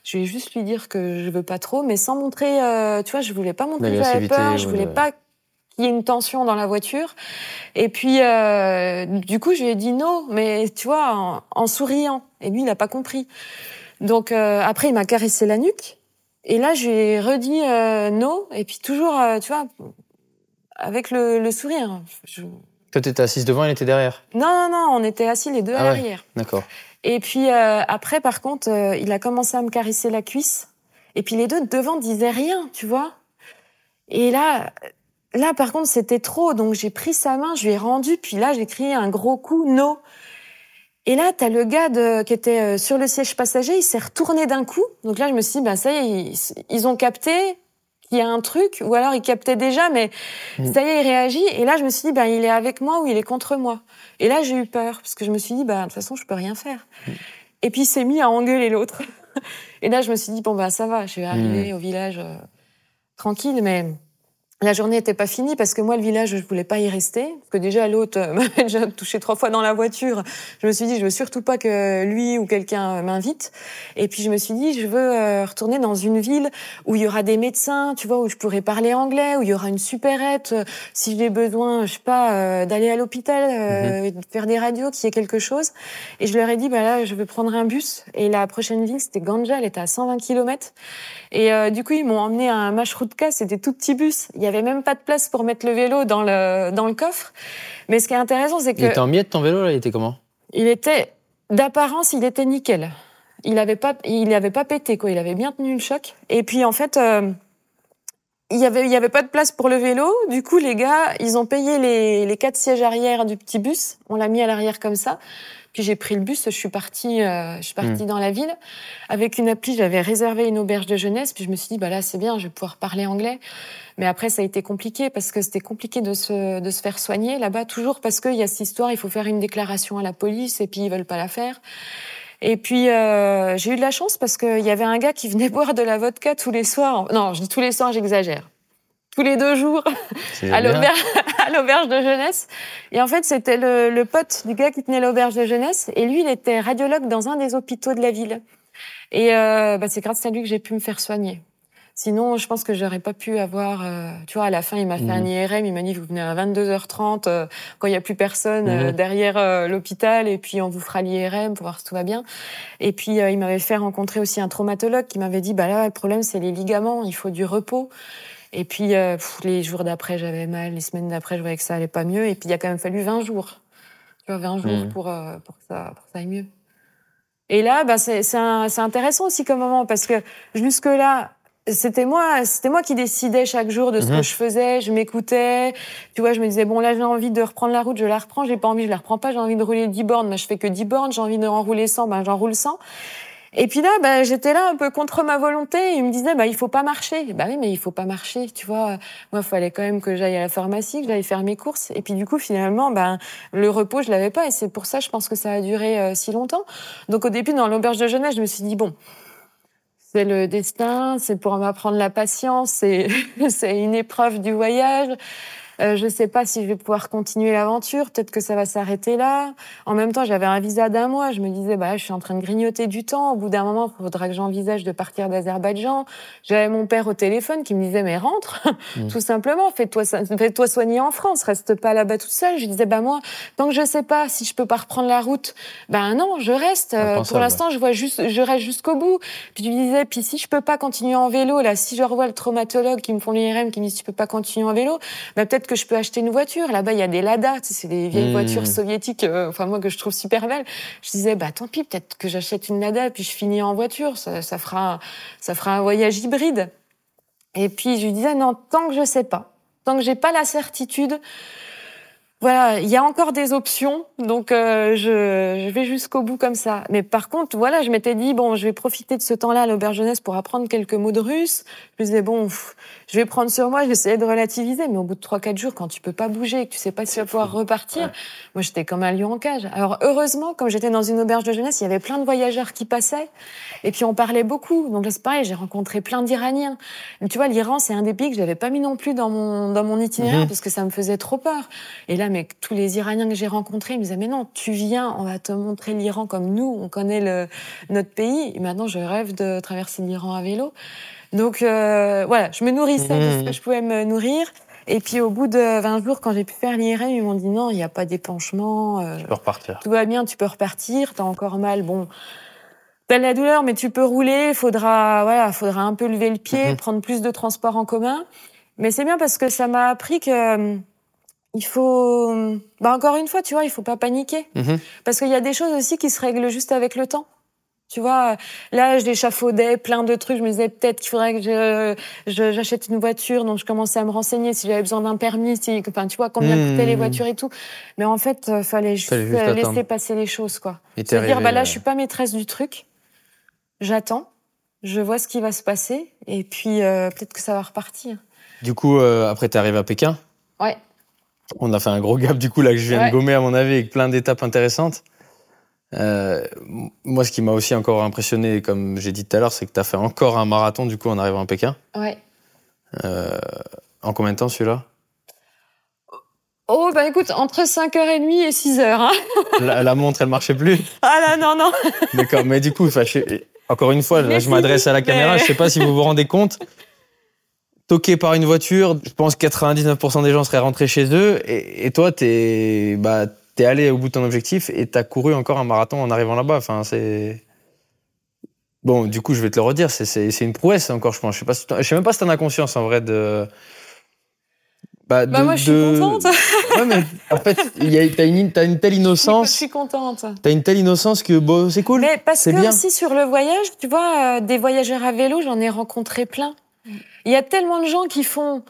Je vais juste lui dire que je veux pas trop, mais sans montrer, euh, tu vois, je voulais pas montrer que j'avais peur, je voulais ouais. pas qu'il y ait une tension dans la voiture. Et puis, euh, du coup, je lui ai dit non, mais tu vois, en, en souriant. Et lui, il a pas compris. Donc euh, après, il m'a caressé la nuque. Et là, je lui ai redit euh, non. Et puis toujours, euh, tu vois, avec le, le sourire. Je- Toi, t'étais assise devant, elle était derrière. Non, non, non, on était assis les deux à Ah ouais. l'arrière. D'accord. Et puis euh, après, par contre, euh, il a commencé à me caresser la cuisse. Et puis les deux devant disaient rien, tu vois. Et là, là, par contre, c'était trop. Donc j'ai pris sa main, je lui ai rendu. Puis là, j'ai crié un gros coup, no. Et là, t'as le gars de, qui était euh, sur le siège passager, il s'est retourné d'un coup. Donc là, je me suis dit, bah ça y est, ils, ils ont capté qu'il y a un truc, ou alors ils captaient déjà, mais Mm. ça y est, il réagit. Et là, je me suis dit, bah il est avec moi ou il est contre moi. Et là, j'ai eu peur, parce que je me suis dit, bah de toute façon, je peux rien faire. Et puis, il s'est mis à engueuler l'autre. Et là, je me suis dit, bon, bah ça va, je vais arriver au village euh, tranquille, mais la journée n'était pas finie parce que moi, le village, je voulais pas y rester. Parce que déjà, l'autre euh, m'avait déjà touché trois fois dans la voiture. Je me suis dit, je veux surtout pas que lui ou quelqu'un euh, m'invite. Et puis, je me suis dit, je veux euh, retourner dans une ville où il y aura des médecins, tu vois, où je pourrais parler anglais, où il y aura une supérette. si j'ai besoin, je sais pas, d'aller à l'hôpital, euh, et de faire des radios, qu'il y ait quelque chose. Et je leur ai dit, bah là, je veux prendre un bus. Et la prochaine ville, c'était Ganja, elle était à 120 km. Et euh, du coup, ils m'ont emmené à un Mashrutka, c'était tout petit bus. Il y avait même pas de place pour mettre le vélo dans le dans le coffre. Mais ce qui est intéressant, c'est Il que était en miettes ton vélo, là Il était comment? Il était d'apparence, il était nickel. Il avait pas, il avait pas pété quoi. Il avait bien tenu le choc. Et puis en fait, euh, il y avait, il y avait pas de place pour le vélo. Du coup, les gars, ils ont payé les, les quatre sièges arrière du petit bus. On l'a mis à l'arrière comme ça. Puis j'ai pris le bus, je suis partie, euh, je suis partie dans la ville avec une appli. J'avais réservé une auberge de jeunesse. Puis je me suis dit, bah là c'est bien, je vais pouvoir parler anglais. Mais après, ça a été compliqué parce que c'était compliqué de se, de se faire soigner là-bas, toujours parce qu'il y a cette histoire, il faut faire une déclaration à la police et puis ils veulent pas la faire. Et puis, euh, j'ai eu de la chance parce qu'il y avait un gars qui venait boire de la vodka tous les soirs. Non, je dis tous les soirs, j'exagère. Tous les deux jours à l'auberge de jeunesse. Et en fait, c'était le, le pote du gars qui tenait l'auberge de jeunesse. Et lui, il était radiologue dans un des hôpitaux de la ville. Et euh, bah, c'est grâce à lui que j'ai pu me faire soigner. Sinon, je pense que j'aurais pas pu avoir. euh, tu vois, à la fin, il m'a fait un IRM. Il m'a dit vous venez à 22h30 euh, quand il y a plus personne euh, Mhm. derrière euh, l'hôpital, et puis on vous fera l'IRM pour voir si tout va bien. Et puis euh, il m'avait fait rencontrer aussi un traumatologue qui m'avait dit bah là, le problème c'est les ligaments. Il faut du repos. Et puis euh, pff, les jours d'après, j'avais mal. Les semaines d'après, je voyais que ça allait pas mieux. Et puis il a quand même fallu 20 jours. Tu vois, 20 jours Mhm. pour euh, pour que ça pour que ça aille mieux. Et là, bah, c'est intéressant aussi comme moment parce que jusque là, c'était moi, c'était moi qui décidais chaque jour de ce que je faisais. Je m'écoutais. Tu vois, je me disais bon là, j'ai envie de reprendre la route, je la reprends. J'ai pas envie, je la reprends pas. J'ai envie de rouler 10 bornes, bah, je fais que 10 bornes. J'ai envie de enrouler 100, ben j'en roule 100. Et puis là, bah, j'étais là un peu contre ma volonté. Il me disait, bah, il faut pas marcher. Bah oui, mais il faut pas marcher, tu vois. Moi, il fallait quand même que j'aille à la pharmacie, que j'aille faire mes courses. Et puis du coup, finalement, ben, le repos, je l'avais pas. Et c'est pour ça, je pense que ça a duré euh, si longtemps. Donc au début, dans l'auberge de jeunesse, je me suis dit, bon, c'est le destin, c'est pour m'apprendre la patience, c'est une épreuve du voyage. Euh, je sais pas si je vais pouvoir continuer l'aventure. Peut-être que ça va s'arrêter là. En même temps, j'avais un visa d'un mois. Je me disais, bah, je suis en train de grignoter du temps. Au bout d'un moment, il faudra que j'envisage de partir d'Azerbaïdjan. J'avais mon père au téléphone qui me disait, mais rentre, tout simplement. Fais-toi, fais-toi soigner en France. Reste pas là-bas toute seule. Je disais, bah, moi, tant que je sais pas si je peux pas reprendre la route, ben non, je reste. Euh, Impensable. Pour l'instant, je vois juste, je reste jusqu'au bout. Puis je me disais, puis si je peux pas continuer en vélo, là, si je revois le traumatologue qui me font l'IRM, qui me dit, tu peux pas continuer en vélo, bah, peut-être que je peux acheter une voiture. Là-bas, il y a des Lada, tu sais, c'est des vieilles Mmh. voitures soviétiques, euh, enfin, moi, que je trouve super belles. Je disais, bah, tant pis, peut-être que j'achète une Lada, puis je finis en voiture. Ça, ça fera, ça fera un voyage hybride. Et puis, je lui disais, non, tant que je sais pas, tant que j'ai pas la certitude, voilà, il y a encore des options, donc euh, je, je vais jusqu'au bout comme ça. Mais par contre, voilà, je m'étais dit bon, je vais profiter de ce temps-là à l'auberge jeunesse pour apprendre quelques mots de russe. Je me disais bon, pff, je vais prendre sur moi, j'essayais de relativiser, mais au bout de trois quatre jours, quand tu peux pas bouger, que tu sais pas si tu vas pouvoir repartir, moi j'étais comme un lion en cage. Alors heureusement, comme j'étais dans une auberge de jeunesse, il y avait plein de voyageurs qui passaient, et puis on parlait beaucoup. Donc là c'est pareil, j'ai rencontré plein d'Iraniens. Mais Tu vois, l'Iran c'est un des pays que j'avais pas mis non plus dans mon dans mon itinéraire Mhm. parce que ça me faisait trop peur. Et là, mais tous les Iraniens que j'ai rencontrés, ils me disaient, mais non, tu viens, on va te montrer l'Iran comme nous, on connaît le, notre pays. Et maintenant, je rêve de traverser l'Iran à vélo. Donc, euh, voilà, je me nourrissais de ce Mmh. que je pouvais me nourrir. Et puis, au bout de 20 jours, quand j'ai pu faire l'IRM, ils m'ont dit, non, il n'y a pas d'épanchement. euh, Tu peux repartir. tout va bien, tu peux repartir, t'as encore mal, bon. T'as de la douleur, mais tu peux rouler, faudra, voilà, faudra un peu lever le pied, Mhm. prendre plus de transport en commun. Mais c'est bien parce que ça m'a appris que, euh, il faut, bah encore une fois, tu vois, il faut pas paniquer. Mhm. Parce qu'il y a des choses aussi qui se règlent juste avec le temps. Tu vois, là, je l'échafaudais, plein de trucs. Je me disais peut-être qu'il faudrait que je, je- j'achète une voiture. Donc, je commençais à me renseigner si j'avais besoin d'un permis, si, enfin, tu vois, combien Mmh. coûtaient les voitures et tout. Mais en fait, euh, fallait juste, Fallait juste euh, laisser attendre. passer les choses, quoi. Et Se dire, arrivé, bah là, euh, je suis pas maîtresse du truc. J'attends. Je vois ce qui va se passer. Et puis, euh, peut-être que ça va repartir. Du coup, euh, après, t'es arrivé à Pékin? Ouais. On a fait un gros gap, du coup, là, que je viens Ouais. de gommer, à mon avis, avec plein d'étapes intéressantes. Euh, moi, ce qui m'a aussi encore impressionné, comme j'ai dit tout à l'heure, c'est que t'as fait encore un marathon, du coup, en arrivant à Pékin. Ouais. Euh, en combien de temps, celui-là? Oh, bah écoute, entre 5h30 et 6h. Hein. la, la montre, elle marchait plus. Ah là, non, non. D'accord, mais du coup, je- encore une fois, là, je m'adresse à la caméra, mais- je sais pas si vous vous rendez compte. Toqué par une voiture, je pense que 99% des gens seraient rentrés chez eux, et, et toi, t'es bah, t'es allé au bout de ton objectif et t'as couru encore un marathon en arrivant là-bas. Enfin, c'est. Bon, du coup, je vais te le redire, c'est- une prouesse encore, je pense. Je sais, pas si t'en- je sais même pas si t'en as conscience en vrai de. Bah, Bah, de- moi, je suis de- contente. Ouais, mais en fait, t'as une, t'as une telle Je innocence. suis contente. T'as une telle innocence que bon, c'est cool. Mais parce que bien. aussi sur le voyage, tu vois, euh, des voyageurs à vélo, j'en ai rencontré plein. Il y a tellement de gens qui font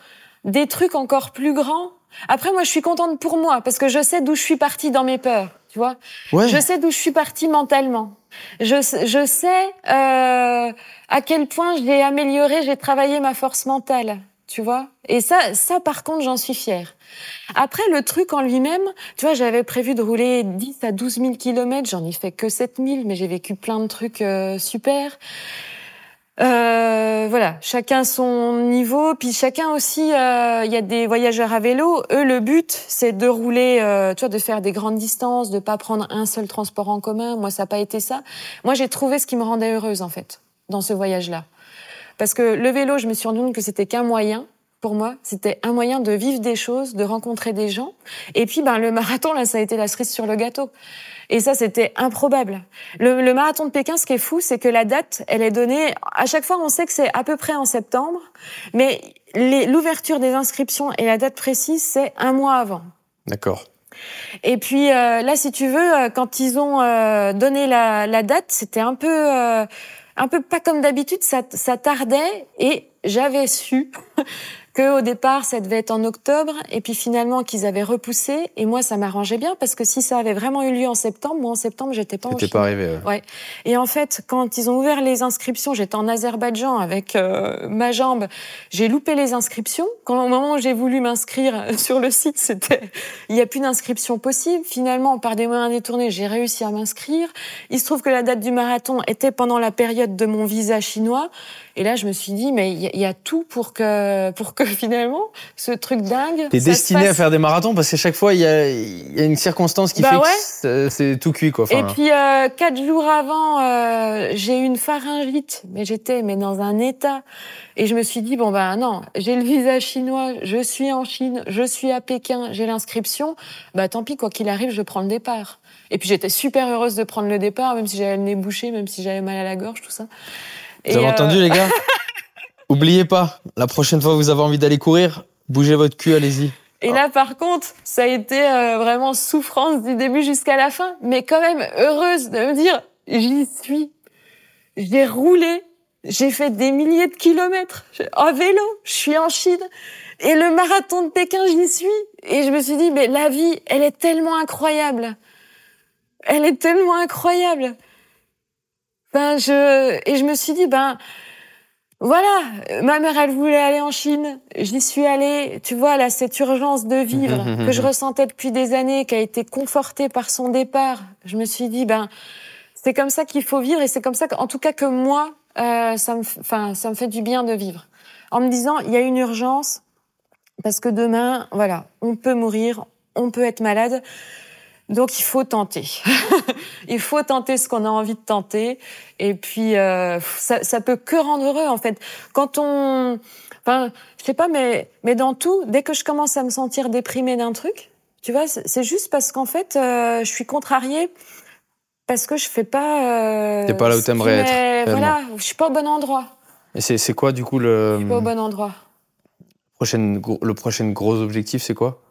des trucs encore plus grands. Après, moi, je suis contente pour moi parce que je sais d'où je suis partie dans mes peurs, tu vois. Ouais. Je sais d'où je suis partie mentalement. Je, sais- je sais euh, à quel point j'ai amélioré, j'ai travaillé ma force mentale, tu vois. Et ça, ça par contre, j'en suis fière. Après, le truc en lui-même, tu vois, j'avais prévu de rouler 10 à 12 000 kilomètres, j'en ai fait que 7 000, mais j'ai vécu plein de trucs euh, super. Euh, voilà, chacun son niveau, puis chacun aussi, euh, il y a des voyageurs à vélo, eux le but c'est de rouler, euh, tu vois, de faire des grandes distances, de pas prendre un seul transport en commun, moi ça n'a pas été ça. Moi j'ai trouvé ce qui me rendait heureuse en fait, dans ce voyage-là. Parce que le vélo, je me suis rendu compte que c'était qu'un moyen, pour moi, c'était un moyen de vivre des choses, de rencontrer des gens. Et puis, ben, le marathon, là, ça a été la cerise sur le gâteau. Et ça, c'était improbable. Le, le marathon de Pékin, ce qui est fou, c'est que la date, elle est donnée. À chaque fois, on sait que c'est à peu près en septembre, mais l'ouverture des inscriptions et la date précise, c'est un mois avant. D'accord. Et puis euh, là, si tu veux, euh, quand ils ont euh, donné la, la date, c'était un peu, euh, un peu pas comme d'habitude. Ça, ça tardait et j'avais su que au départ, ça devait être en octobre et puis finalement qu'ils avaient repoussé. Et moi, ça m'arrangeait bien parce que si ça avait vraiment eu lieu en septembre, moi en septembre, j'étais pas en Chine. pas arrivé. ouais. Ouais. Et en fait, quand ils ont ouvert les inscriptions, j'étais en Azerbaïdjan avec euh, ma jambe. J'ai loupé les inscriptions. Quand au moment où j'ai voulu m'inscrire sur le site, c'était il n'y a plus d'inscription possible. Finalement, par des moyens détournés, j'ai réussi à m'inscrire. Il se trouve que la date du marathon était pendant la période de mon visa chinois. Et là, je me suis dit, mais il y, a- il y a tout pour que, pour que finalement, ce truc dingue. T'es destiné à faire des marathons parce qu'à chaque fois, il y a, il y a une circonstance qui Bah fait ouais. que c'est- tout cuit, quoi. Enfin, Et puis euh, quatre jours avant, euh, j'ai eu une pharyngite, mais j'étais mais dans un état. Et je me suis dit bon bah non, j'ai le visa chinois, je suis en Chine, je suis à Pékin, j'ai l'inscription. Bah tant pis quoi qu'il arrive, je prends le départ. Et puis j'étais super heureuse de prendre le départ, même si j'avais le nez bouché, même si j'avais mal à la gorge, tout ça. Vous avez Et, euh, entendu, les gars Oubliez pas, la prochaine fois que vous avez envie d'aller courir, bougez votre cul, allez-y. Et là, par contre, ça a été euh, vraiment souffrance du début jusqu'à la fin, mais quand même heureuse de me dire, j'y suis. J'ai roulé, j'ai fait des milliers de kilomètres en vélo, je suis en Chine. Et le marathon de Pékin, j'y suis. Et je me suis dit, mais la vie, elle est tellement incroyable. Elle est tellement incroyable. Ben, je, et je me suis dit, ben, voilà, ma mère, elle voulait aller en Chine. J'y suis allée. Tu vois, là, cette urgence de vivre que je ressentais depuis des années, qui a été confortée par son départ. Je me suis dit, ben, c'est comme ça qu'il faut vivre et c'est comme ça, qu'en tout cas, que moi, euh, ça me, enfin, ça me fait du bien de vivre. En me disant, il y a une urgence parce que demain, voilà, on peut mourir. on peut être malade. Donc il faut tenter. il faut tenter ce qu'on a envie de tenter. Et puis euh, ça, ça peut que rendre heureux en fait. Quand on, enfin, je sais pas, mais mais dans tout, dès que je commence à me sentir déprimée d'un truc, tu vois, c'est juste parce qu'en fait, euh, je suis contrariée parce que je fais pas. Euh, T'es pas là où t'aimerais être. Voilà, je suis pas au bon endroit. Et c'est quoi du coup le. Je suis pas au bon endroit. Prochaine, le prochain gros objectif, c'est quoi?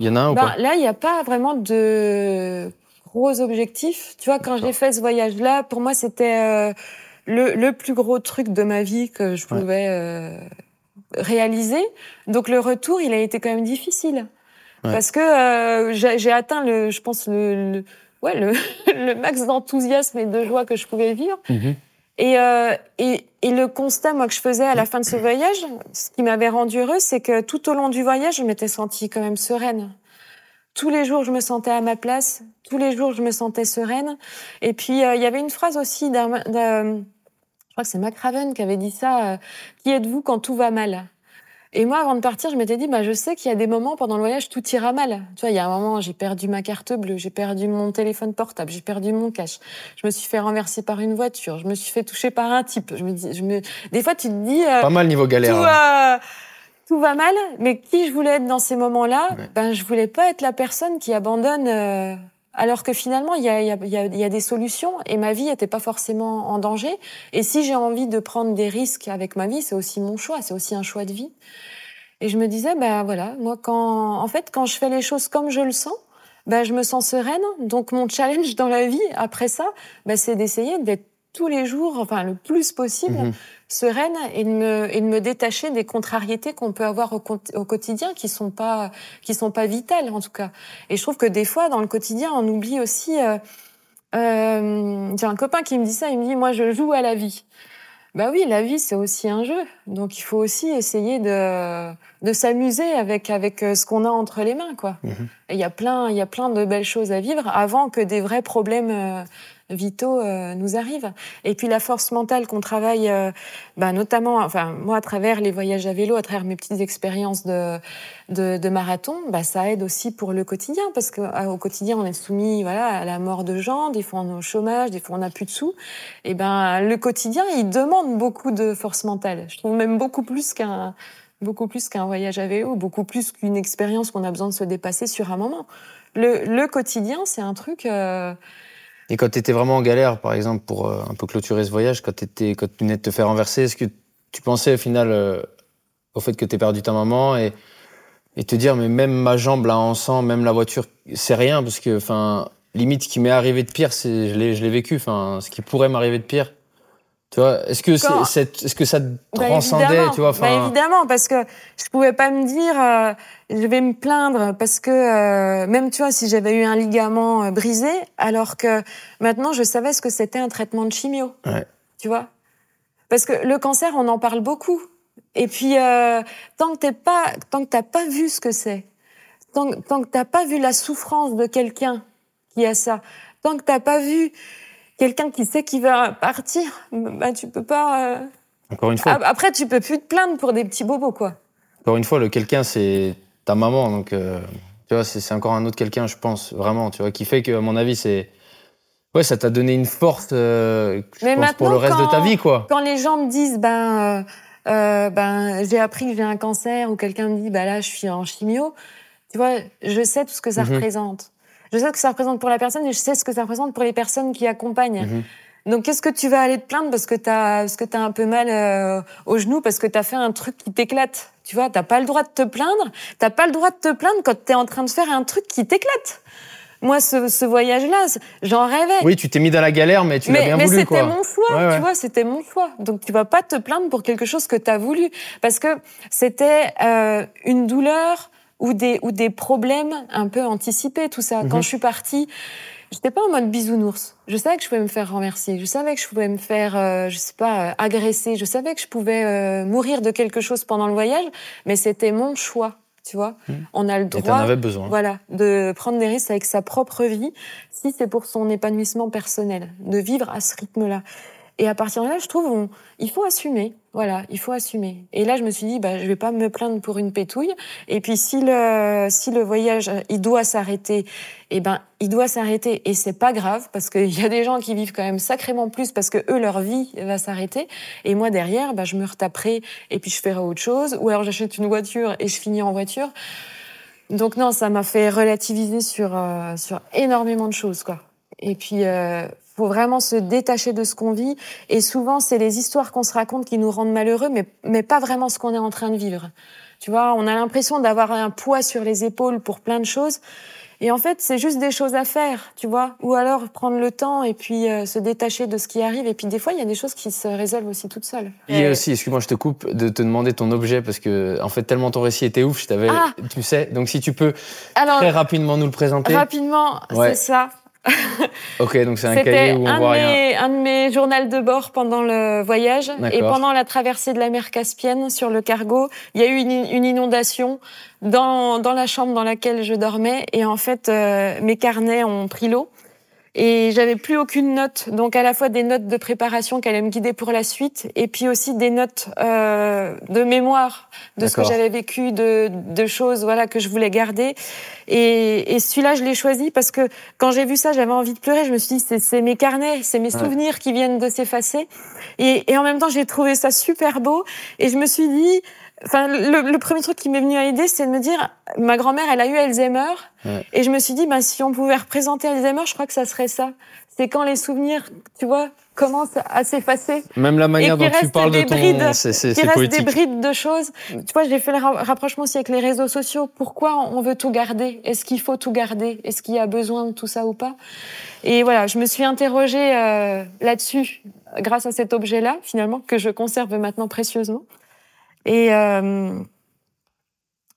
Il y en a un ou ben, pas Là, il n'y a pas vraiment de gros objectifs. Tu vois, quand j'ai fait ce voyage-là, pour moi, c'était euh, le, le, plus gros truc de ma vie que je pouvais euh, réaliser. Donc le retour, il a été quand même difficile. Parce que euh, j'ai atteint, le, je pense, le, ouais, le, le max d'enthousiasme et de joie que je pouvais vivre. Mm-hmm. Et, euh, et, et, le constat, moi, que je faisais à la fin de ce voyage, ce qui m'avait rendu heureuse, c'est que tout au long du voyage, je m'étais sentie quand même sereine. Tous les jours, je me sentais à ma place. Tous les jours, je me sentais sereine. Et puis, euh, il y avait une phrase aussi d'un, je crois que c'est McRaven qui avait dit ça. Euh, qui êtes-vous quand tout va mal? Et moi, avant de partir, je m'étais dit, bah, je sais qu'il y a des moments pendant le voyage, tout ira mal. Tu vois, il y a un moment, j'ai perdu ma carte bleue, j'ai perdu mon téléphone portable, j'ai perdu mon cash. Je me suis fait renverser par une voiture, je me suis fait toucher par un type. Je me dis, je me, des fois, tu te dis. Euh, Pas mal niveau galère. Tout, hein. tout va mal, mais qui je voulais être dans ces moments-là? Ben, je voulais pas être la personne qui abandonne. Euh, alors que finalement, il y a, y, a, y a, des solutions et ma vie n'était pas forcément en danger. Et si j'ai envie de prendre des risques avec ma vie, c'est aussi mon choix, c'est aussi un choix de vie. Et je me disais, ben voilà, moi, quand, en fait, quand je fais les choses comme je le sens, ben, je me sens sereine. Donc, mon challenge dans la vie, après ça, ben, c'est d'essayer d'être tous les jours, enfin, le plus possible, mhm. sereine et de, me, et de me détacher des contrariétés qu'on peut avoir au, au, quotidien qui sont pas, qui sont pas vitales, en tout cas. Et je trouve que des fois, dans le quotidien, on oublie aussi, euh, euh, j'ai un copain qui me dit ça, il me dit, moi, je joue à la vie. Bah oui, la vie c'est aussi un jeu, donc il faut aussi essayer de de s'amuser avec avec euh, ce qu'on a entre les mains, quoi. Mhm. Il y a plein il y a plein de belles choses à vivre avant que des vrais problèmes euh, vitaux euh, nous arrivent. Et puis la force mentale qu'on travaille, euh, bah, notamment, enfin moi à travers les voyages à vélo, à travers mes petites expériences de, de, marathon, bah, ça aide aussi pour le quotidien parce qu'au euh, quotidien on est soumis voilà à la mort de gens, des fois on est au chômage, des fois on n'a plus de sous. Et ben le quotidien il demande beaucoup de force mentale. Je trouve même beaucoup plus qu'un beaucoup plus qu'un voyage à vélo, beaucoup plus qu'une expérience qu'on a besoin de se dépasser sur un moment. Le, le quotidien, c'est un truc. Euh, et quand tu étais vraiment en galère, par exemple, pour euh, un peu clôturer ce voyage, quand, étais, quand tu venais de te faire renverser, est-ce que tu pensais au final euh, au fait que tu perdu ta maman et, et te dire, mais même ma jambe là en sang, même la voiture, c'est rien, parce que, enfin, limite, ce qui m'est arrivé de pire, c'est, je l'ai, vécu, enfin, ce qui pourrait m'arriver de pire, tu vois, est-ce que, c'est, est-ce que ça bah, transcendait, tu vois bah, Évidemment, parce que je pouvais pas me dire, euh, je vais me plaindre parce que euh, même tu vois, si j'avais eu un ligament euh, brisé, alors que maintenant je savais ce que c'était un traitement de chimio. Ouais. Tu vois, parce que le cancer, on en parle beaucoup. Et puis tant que t'es pas, tant que t'as pas vu ce que c'est, tant, tant que t'as pas vu la souffrance de quelqu'un qui a ça, tant que t'as pas vu quelqu'un qui sait qu'il va partir, bah tu peux pas. Euh, Encore une fois. Après, tu peux plus te plaindre pour des petits bobos, quoi. Encore une fois, le quelqu'un, c'est ta maman, donc euh, tu vois, c'est encore un autre quelqu'un, je pense, vraiment, tu vois, qui fait que, à mon avis, c'est. Ouais, ça t'a donné une force euh, je pense, pour le reste de ta vie, quoi. Quand les gens me disent, ben, ben, j'ai appris que j'ai un cancer, ou quelqu'un me dit, ben là, je suis en chimio, tu vois, je sais tout ce que ça mhm. représente. Je sais ce que ça représente pour la personne et je sais ce que ça représente pour les personnes qui accompagnent. Mhm. Donc, qu'est-ce que tu vas aller te plaindre parce que t'as, parce que t'as un peu mal euh, au genou, parce que t'as fait un truc qui t'éclate? Tu vois, t'as pas le droit de te plaindre. T'as pas le droit de te plaindre quand t'es en train de faire un truc qui t'éclate. Moi, ce, ce voyage-là, j'en rêvais. Oui, tu t'es mis dans la galère, mais tu l'as bien mais voulu. Mais c'était mon choix, tu vois, c'était mon choix. Donc, tu vas pas te plaindre pour quelque chose que t'as voulu, parce que c'était euh, une douleur ou des, ou des problèmes un peu anticipés, tout ça. Quand mhm. je suis partie, j'étais pas en mode bisounours. Je savais que je pouvais me faire remercier. Je savais que je pouvais me faire, euh, je sais pas, euh, agresser. Je savais que je pouvais euh, mourir de quelque chose pendant le voyage, mais c'était mon choix. Tu vois, mhm. on a le droit, avais besoin. voilà, de prendre des risques avec sa propre vie, si c'est pour son épanouissement personnel, de vivre à ce rythme-là. Et à partir de là, je trouve, on, il faut assumer. Voilà, il faut assumer. Et là, je me suis dit, bah, je vais pas me plaindre pour une pétouille. Et puis, si le, si le voyage, il doit s'arrêter, eh ben, il doit s'arrêter. Et c'est pas grave, parce qu'il y a des gens qui vivent quand même sacrément plus, parce que eux, leur vie va s'arrêter. Et moi, derrière, bah, je me retaperai, et puis je ferai autre chose. Ou alors, j'achète une voiture et je finis en voiture. Donc, non, ça m'a fait relativiser sur, euh, sur énormément de choses, quoi. Et puis, euh, faut vraiment se détacher de ce qu'on vit. Et souvent, c'est les histoires qu'on se raconte qui nous rendent malheureux, mais, mais pas vraiment ce qu'on est en train de vivre. Tu vois, on a l'impression d'avoir un poids sur les épaules pour plein de choses. Et en fait, c'est juste des choses à faire, tu vois. Ou alors prendre le temps et puis euh, se détacher de ce qui arrive. Et puis des fois, il y a des choses qui se résolvent aussi toutes seules. Il y a aussi, excuse-moi, je te coupe, de te demander ton objet parce que, en fait, tellement ton récit était ouf, je t'avais, Ah tu sais. Donc si tu peux Alors, très rapidement nous le présenter. rapidement, Ouais. c'est ça. Ok, donc c'est un cahier où on un, voit de rien. mes, un de mes journaux de bord pendant le voyage. Et pendant la traversée de la mer Caspienne sur le cargo, il y a eu une, une inondation dans, dans la chambre dans laquelle je dormais. Et en fait, euh, mes carnets ont pris l'eau. Et j'avais plus aucune note, donc à la fois des notes de préparation qui allaient me guider pour la suite, et puis aussi des notes euh, de mémoire de ce que j'avais vécu, de, de choses voilà que je voulais garder. Et, et celui-là, je l'ai choisi parce que quand j'ai vu ça, j'avais envie de pleurer. Je me suis dit, c'est- mes carnets, c'est mes Ouais. souvenirs qui viennent de s'effacer. Et, et en même temps, j'ai trouvé ça super beau. Et je me suis dit, enfin, le, le premier truc qui m'est venu à l'idée, c'est de me dire, ma grand-mère, elle a eu Alzheimer. Ouais. Et je me suis dit, ben, si on pouvait représenter Alzheimer, je crois que ça serait ça. C'est quand les souvenirs, tu vois, commencent à s'effacer Même la manière et dont tu parles de ton, c'est c'est reste des brides de choses. Tu vois, j'ai fait le ra- rapprochement aussi avec les réseaux sociaux. Pourquoi on veut tout garder? Est-ce qu'il faut tout garder? Est-ce qu'il y a besoin de tout ça ou pas? Et voilà, je me suis interrogée euh, là-dessus grâce à cet objet-là, finalement, que je conserve maintenant précieusement. Et euh,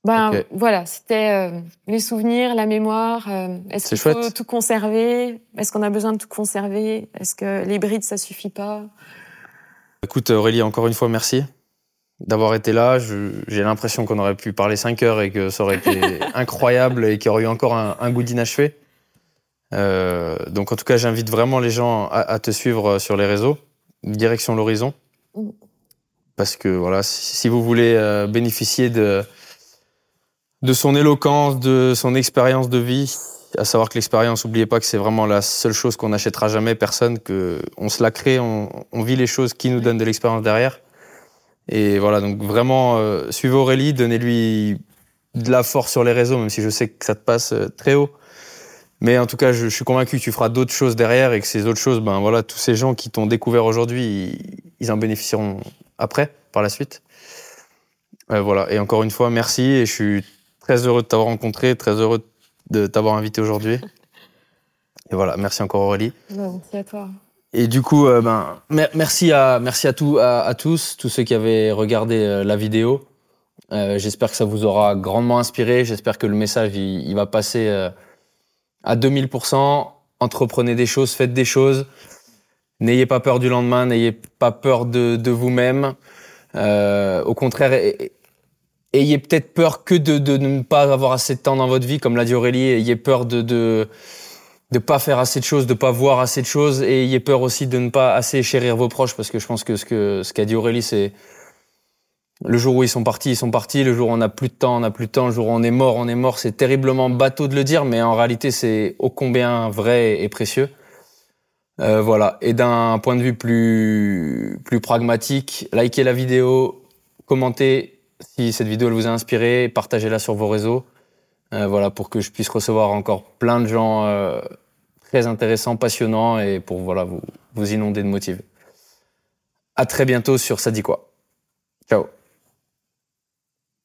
ben voilà, c'était euh, les souvenirs, la mémoire. euh, Est-ce qu'il faut tout conserver? Est-ce qu'on a besoin de tout conserver? Est-ce que les brides, ça suffit pas? Écoute Aurélie, encore une fois, merci d'avoir été là. J'ai l'impression qu'on aurait pu parler 5 heures et que ça aurait été incroyable et qu'il y aurait eu encore un, un goût d'inachevé. Euh, donc en tout cas, j'invite vraiment les gens à, à te suivre sur les réseaux, direction l'horizon. Parce que voilà, si, vous voulez euh, bénéficier de, de son éloquence, de son expérience de vie, à savoir que l'expérience, n'oubliez pas que c'est vraiment la seule chose qu'on n'achètera jamais, personne, que on se la crée, on, vit les choses qui nous donnent de l'expérience derrière. Et voilà, donc vraiment, euh, suivez Aurélie, donnez-lui de la force sur les réseaux, même si je sais que ça te passe euh, très haut. Mais en tout cas, je, suis convaincu que tu feras d'autres choses derrière et que ces autres choses, ben voilà, tous ces gens qui t'ont découvert aujourd'hui, ils en bénéficieront après, par la suite. Euh, voilà, et encore une fois, merci et je suis très heureux de t'avoir rencontré, très heureux de t'avoir invité aujourd'hui. Et voilà, merci encore Aurélie. Merci à toi. Et du coup, euh, ben, mer- merci à, merci à, tout, à, à tous, tous ceux qui avaient regardé euh, la vidéo. Euh, J'espère que ça vous aura grandement inspiré. J'espère que le message, il, il va passer à 2000%. Entreprenez des choses, faites des choses. N'ayez pas peur du lendemain, n'ayez pas peur de, de vous-même. Euh, au contraire, ayez peut-être peur que de, de ne pas avoir assez de temps dans votre vie, comme l'a dit Aurélie. Ayez peur de, de, de pas faire assez de choses, de pas voir assez de choses, et ayez peur aussi de ne pas assez chérir vos proches, parce que je pense que ce que ce qu'a dit Aurélie, c'est le jour où ils sont partis, ils sont partis. Le jour où on n'a plus de temps, on n'a plus de temps. Le jour où on est mort, on est mort. C'est terriblement bateau de le dire, mais en réalité, c'est ô combien vrai et précieux. Euh, voilà. Et d'un point de vue plus plus pragmatique, likez la vidéo, commentez si cette vidéo vous a inspiré, partagez-la sur vos réseaux. Euh, voilà, pour que je puisse recevoir encore plein de gens euh, très intéressants, passionnants, et pour voilà vous, vous inonder de motifs. À très bientôt sur Ça dit quoi. Ciao.